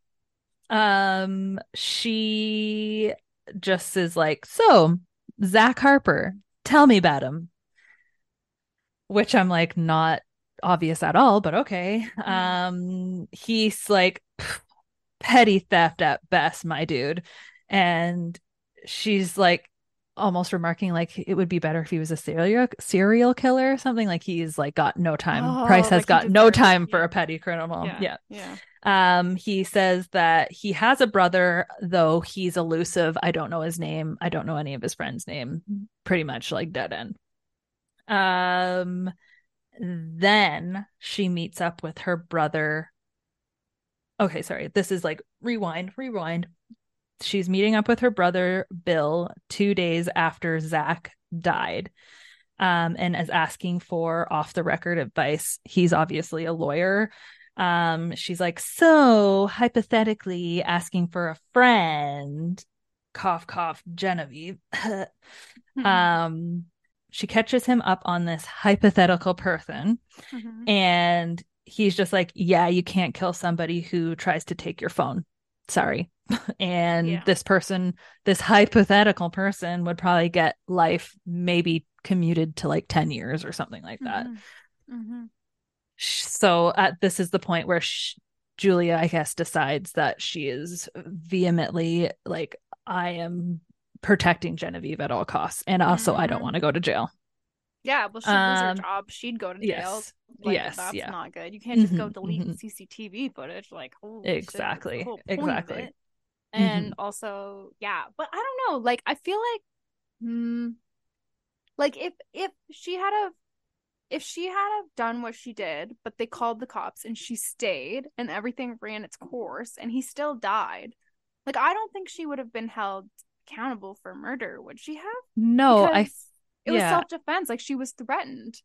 Um, she just is like, so Zach Harper, tell me about him. Which I'm like, not obvious at all, but okay. Um, he's like petty theft at best, my dude. And she's like almost remarking like it would be better if he was a serial serial killer or something like he's like got no time. Oh, Price has like got no time for yeah. a petty criminal. yeah. Yeah. Um, he says that he has a brother, though he's elusive. I don't know his name. I don't know any of his friends' name. Pretty much like dead end. Um, then she meets up with her brother. Okay, sorry. This is like rewind, rewind. She's meeting up with her brother Bill two days after Zach died. um, and is asking for off the record advice. He's obviously a lawyer. Um, she's like, so hypothetically asking for a friend, cough, cough, Genevieve. <laughs> mm-hmm. Um, she catches him up on this hypothetical person, mm-hmm. and he's just like, yeah, you can't kill somebody who tries to take your phone. Sorry. <laughs> and yeah. this person, this hypothetical person, would probably get life, maybe commuted to like 10 years or something like that. Mm-hmm. Mm-hmm. So at this is the point where she, Julia, I guess, decides that she is vehemently like, I am protecting Genevieve at all costs. And also, mm-hmm. I don't mm-hmm. want to go to jail. Yeah, well, she'd um, lose her job. She'd go to jail. Yes, like, yes, that's yeah. not good. You can't just mm-hmm, go delete mm-hmm. CCTV footage. Like, exactly, shit, exactly. And mm-hmm. also, yeah, but I don't know. Like, I feel like, hmm, like if if she had a if she had have done what she did, but they called the cops and she stayed and everything ran its course and he still died, like I don't think she would have been held accountable for murder, would she have? No, because I it yeah. was self defense, like she was threatened.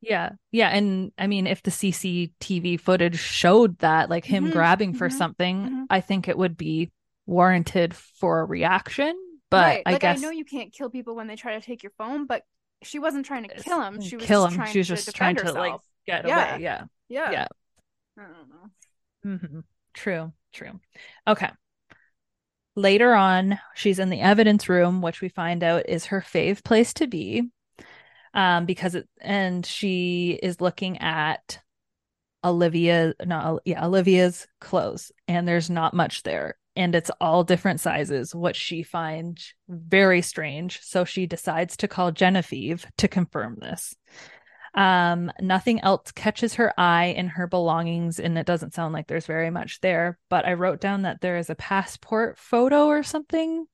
Yeah. Yeah. And I mean, if the CCTV footage showed that, like him mm-hmm. grabbing for mm-hmm. something, mm-hmm. I think it would be warranted for a reaction. But right. I like, guess I know you can't kill people when they try to take your phone, but she wasn't trying to kill him. She was kill him. She was just trying to like get yeah. away. Yeah. Yeah. Yeah. I don't know. Mm-hmm. True. True. Okay. Later on, she's in the evidence room, which we find out is her fave place to be. Um, because it and she is looking at Olivia, no, yeah, Olivia's clothes, and there's not much there and it's all different sizes, what she finds very strange. So she decides to call Genevieve to confirm this. Um, nothing else catches her eye in her belongings, and it doesn't sound like there's very much there. But I wrote down that there is a passport photo or something.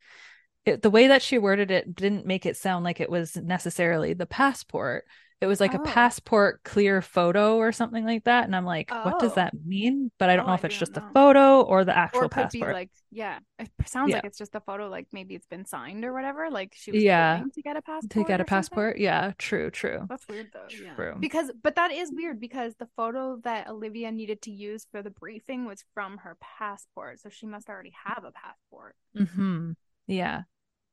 It, the way that she worded it didn't make it sound like it was necessarily the passport. It was like oh. a passport clear photo or something like that. And I'm like, oh. what does that oh. mean? But I don't oh, know if I it's just know. a photo or the actual or passport. Be like, yeah, it sounds yeah. like it's just a photo. Like maybe it's been signed or whatever. Like she was yeah to get a passport. To get a passport, something? yeah, true, true. That's weird though. True. Yeah. Because, but that is weird because the photo that Olivia needed to use for the briefing was from her passport, so she must already have a passport. Hmm. Yeah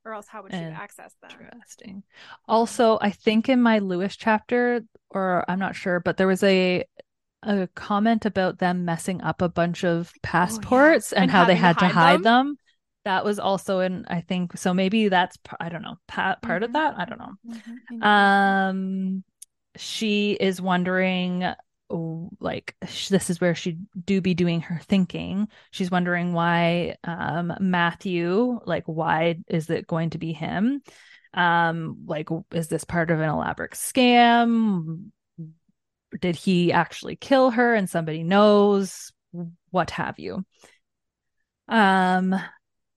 or else how would you access them? Interesting. Also, I think in my Lewis chapter, or I'm not sure, but there was a a comment about them messing up a bunch of passports oh, yeah. and, and, how they had to hide, them? them. That was also in, I think, so maybe that's I don't know part mm-hmm. of that. I don't know. Mm-hmm. Um, she is wondering like this is where she do be doing her thinking. She's wondering why um matthew like why is it going to be him? Um like is this part of an elaborate scam? Did he actually kill her and somebody knows? What have you. Um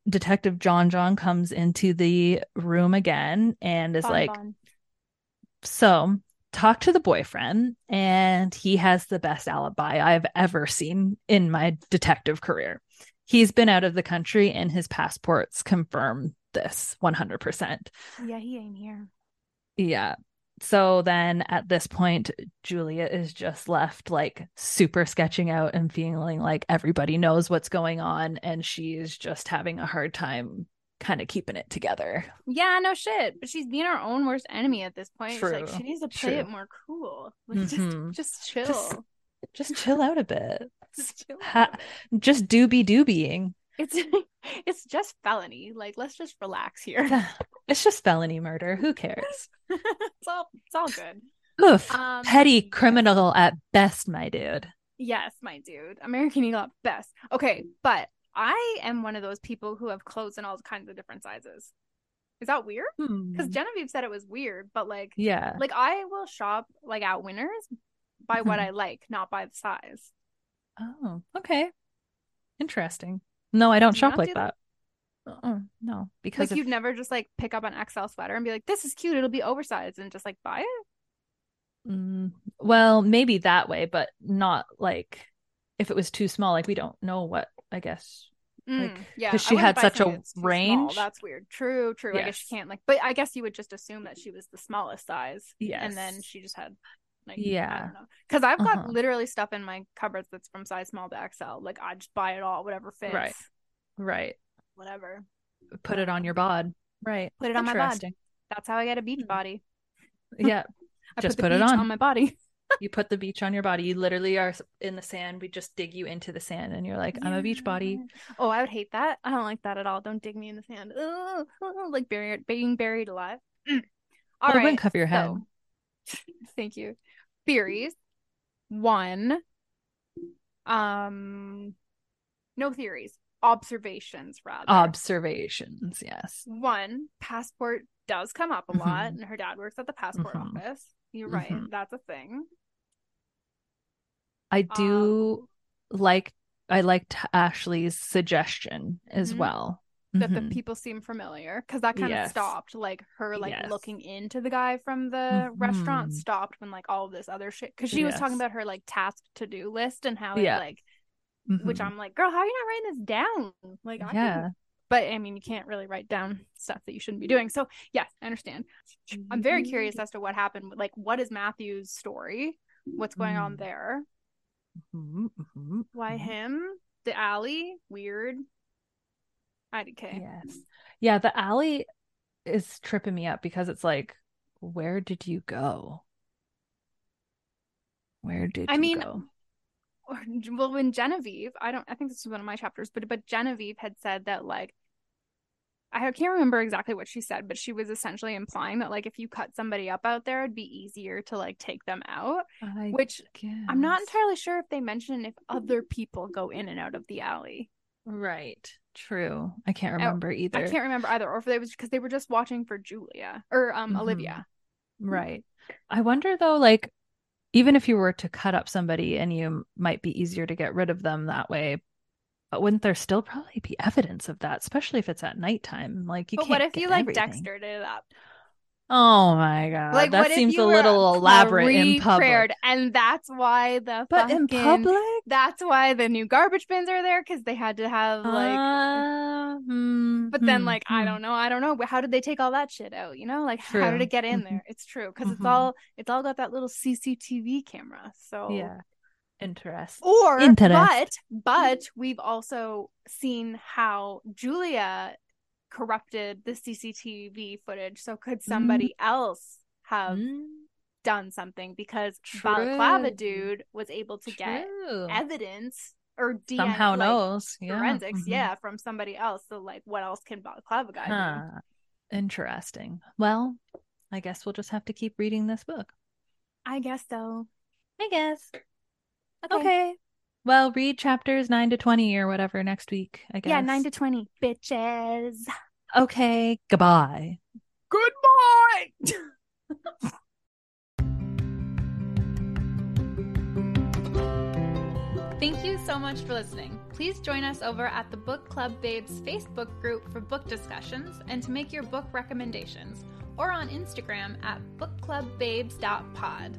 detective john john comes into the room again and is bon, like bon. so talked to the boyfriend and he has the best alibi I've ever seen in my detective career. He's been out of the country and his passports confirm this 100%. Yeah, he ain't here. Yeah. So then at this point, Julia is just left like super sketching out and feeling like everybody knows what's going on. And she's just having a hard time kind of keeping it together. Yeah, no shit. But she's being her own worst enemy at this point. True. Like she needs to play True. it more cool. Like, mm-hmm. just just chill. Just, just chill out a bit. <laughs> just, ha- just doobie doobieing. It's <laughs> it's just felony. Like let's just relax here. It's just felony murder. Who cares? <laughs> it's all it's all good. Oof. Um, Petty criminal at best, my dude. Yes, my dude. American Eagle at best. Okay, but I am one of those people who have clothes in all kinds of different sizes. Is that weird? Because hmm. Genevieve said it was weird, but like, yeah, like I will shop like at Winners by what I like, not by the size. Oh, okay, interesting. No, I don't do shop like do that. that? Uh-uh, no, because like if... you'd never just like pick up an XL sweater and be like, "This is cute. It'll be oversized," and just like buy it. Mm, well, maybe that way, but not like if it was too small. Like we don't know what I guess like Mm, yeah, because she had such a too small. range. That's weird. True, true. I guess Yes. you can't like, but I guess you would just assume that she was the smallest size. and then she just had. Like, Yeah. I don't know. Because I've got Uh-huh. literally stuff in my cupboards that's from size small to XL. Like I just buy it all, whatever fits. Right. right. Whatever. Put it on your bod. Right. Put it on my bod. That's how I get a beach Hmm. body. Yeah. <laughs> I Just put, put it on. on my body. You put the beach on your body. You literally are in the sand. We just dig you into the sand and you're like, I'm a beach body. Oh, I would hate that. I don't like that at all. Don't dig me in the sand. Ugh, ugh, like buried, being buried alive. Mm. All Well, right. wouldn't cover your head. so- <laughs> thank you. Theories. One. Um. No theories. Observations, rather. Observations. Yes. One passport does come up a lot, Mhm. and her dad works at the passport Mhm. office. You're right. Mhm. That's a thing. I Um, do like, I liked Ashley's suggestion as Mhm. well. that Mhm. the people seem familiar because that kind Yes. of stopped like her like Yes. looking into the guy from the restaurant Mhm. stopped when like all of this other shit because she was talking about her like task to do list and how Yeah. it like which Mhm. I'm like girl how are you not writing this down like I yeah. couldn't- but I mean you can't really write down stuff that you shouldn't be doing so yes I understand I'm very curious Mm-hmm. as to what happened like what is Matthew's story what's going on Mm. there Mhm, mhm, why mhm. him the alley weird IDK Yes. Yeah, the alley is tripping me up because it's like, where did you go? Where did I you mean, go? or well when genevieve i don't i think this is one of my chapters but but genevieve had said that like i can't remember exactly what she said but she was essentially implying that like if you cut somebody up out there it'd be easier to like take them out I which i'm not entirely sure if they mentioned if other people go in and out of the alley Right. True. I can't remember either. i can't remember either or if they was because they were just watching for julia or um Mhm. olivia Right. I wonder though, like, even if you were to cut up somebody and you might be easier to get rid of them that way, wouldn't there still probably be evidence of that, especially if it's at nighttime? Like, you but can't. what if you like everything. dextered it up Oh my god, like that seems a little elaborate in public. and that's why the But in public, That's why the new garbage bins are there because they had to have like. Uh, hmm, but then, hmm, like, I hmm. don't know. I don't know. How did they take all that shit out? You know, like, how did it get in Mhm. there? It's true because it's Mhm. all it's all got that little CCTV camera. So Yeah, interest. Or Interest. but but we've also seen how Julia corrupted the CCTV footage. So could somebody else have Mm, done something because Balaclava dude was able to get evidence or DNA, Somehow like, knows. Yeah. forensics, mhm. yeah, from somebody else. So like, what else can Balaclava guy do? Interesting. Well, I guess we'll just have to keep reading this book. I guess so. I guess. Okay. Okay. Well, read chapters 9 to 20 or whatever next week, I guess. Yeah, nine to twenty, bitches. Okay. Goodbye. Goodbye. Thank you so much for listening. Please join us over at the Book Club Babes Facebook group for book discussions and to make your book recommendations, or on Instagram at bookclubbabes.pod.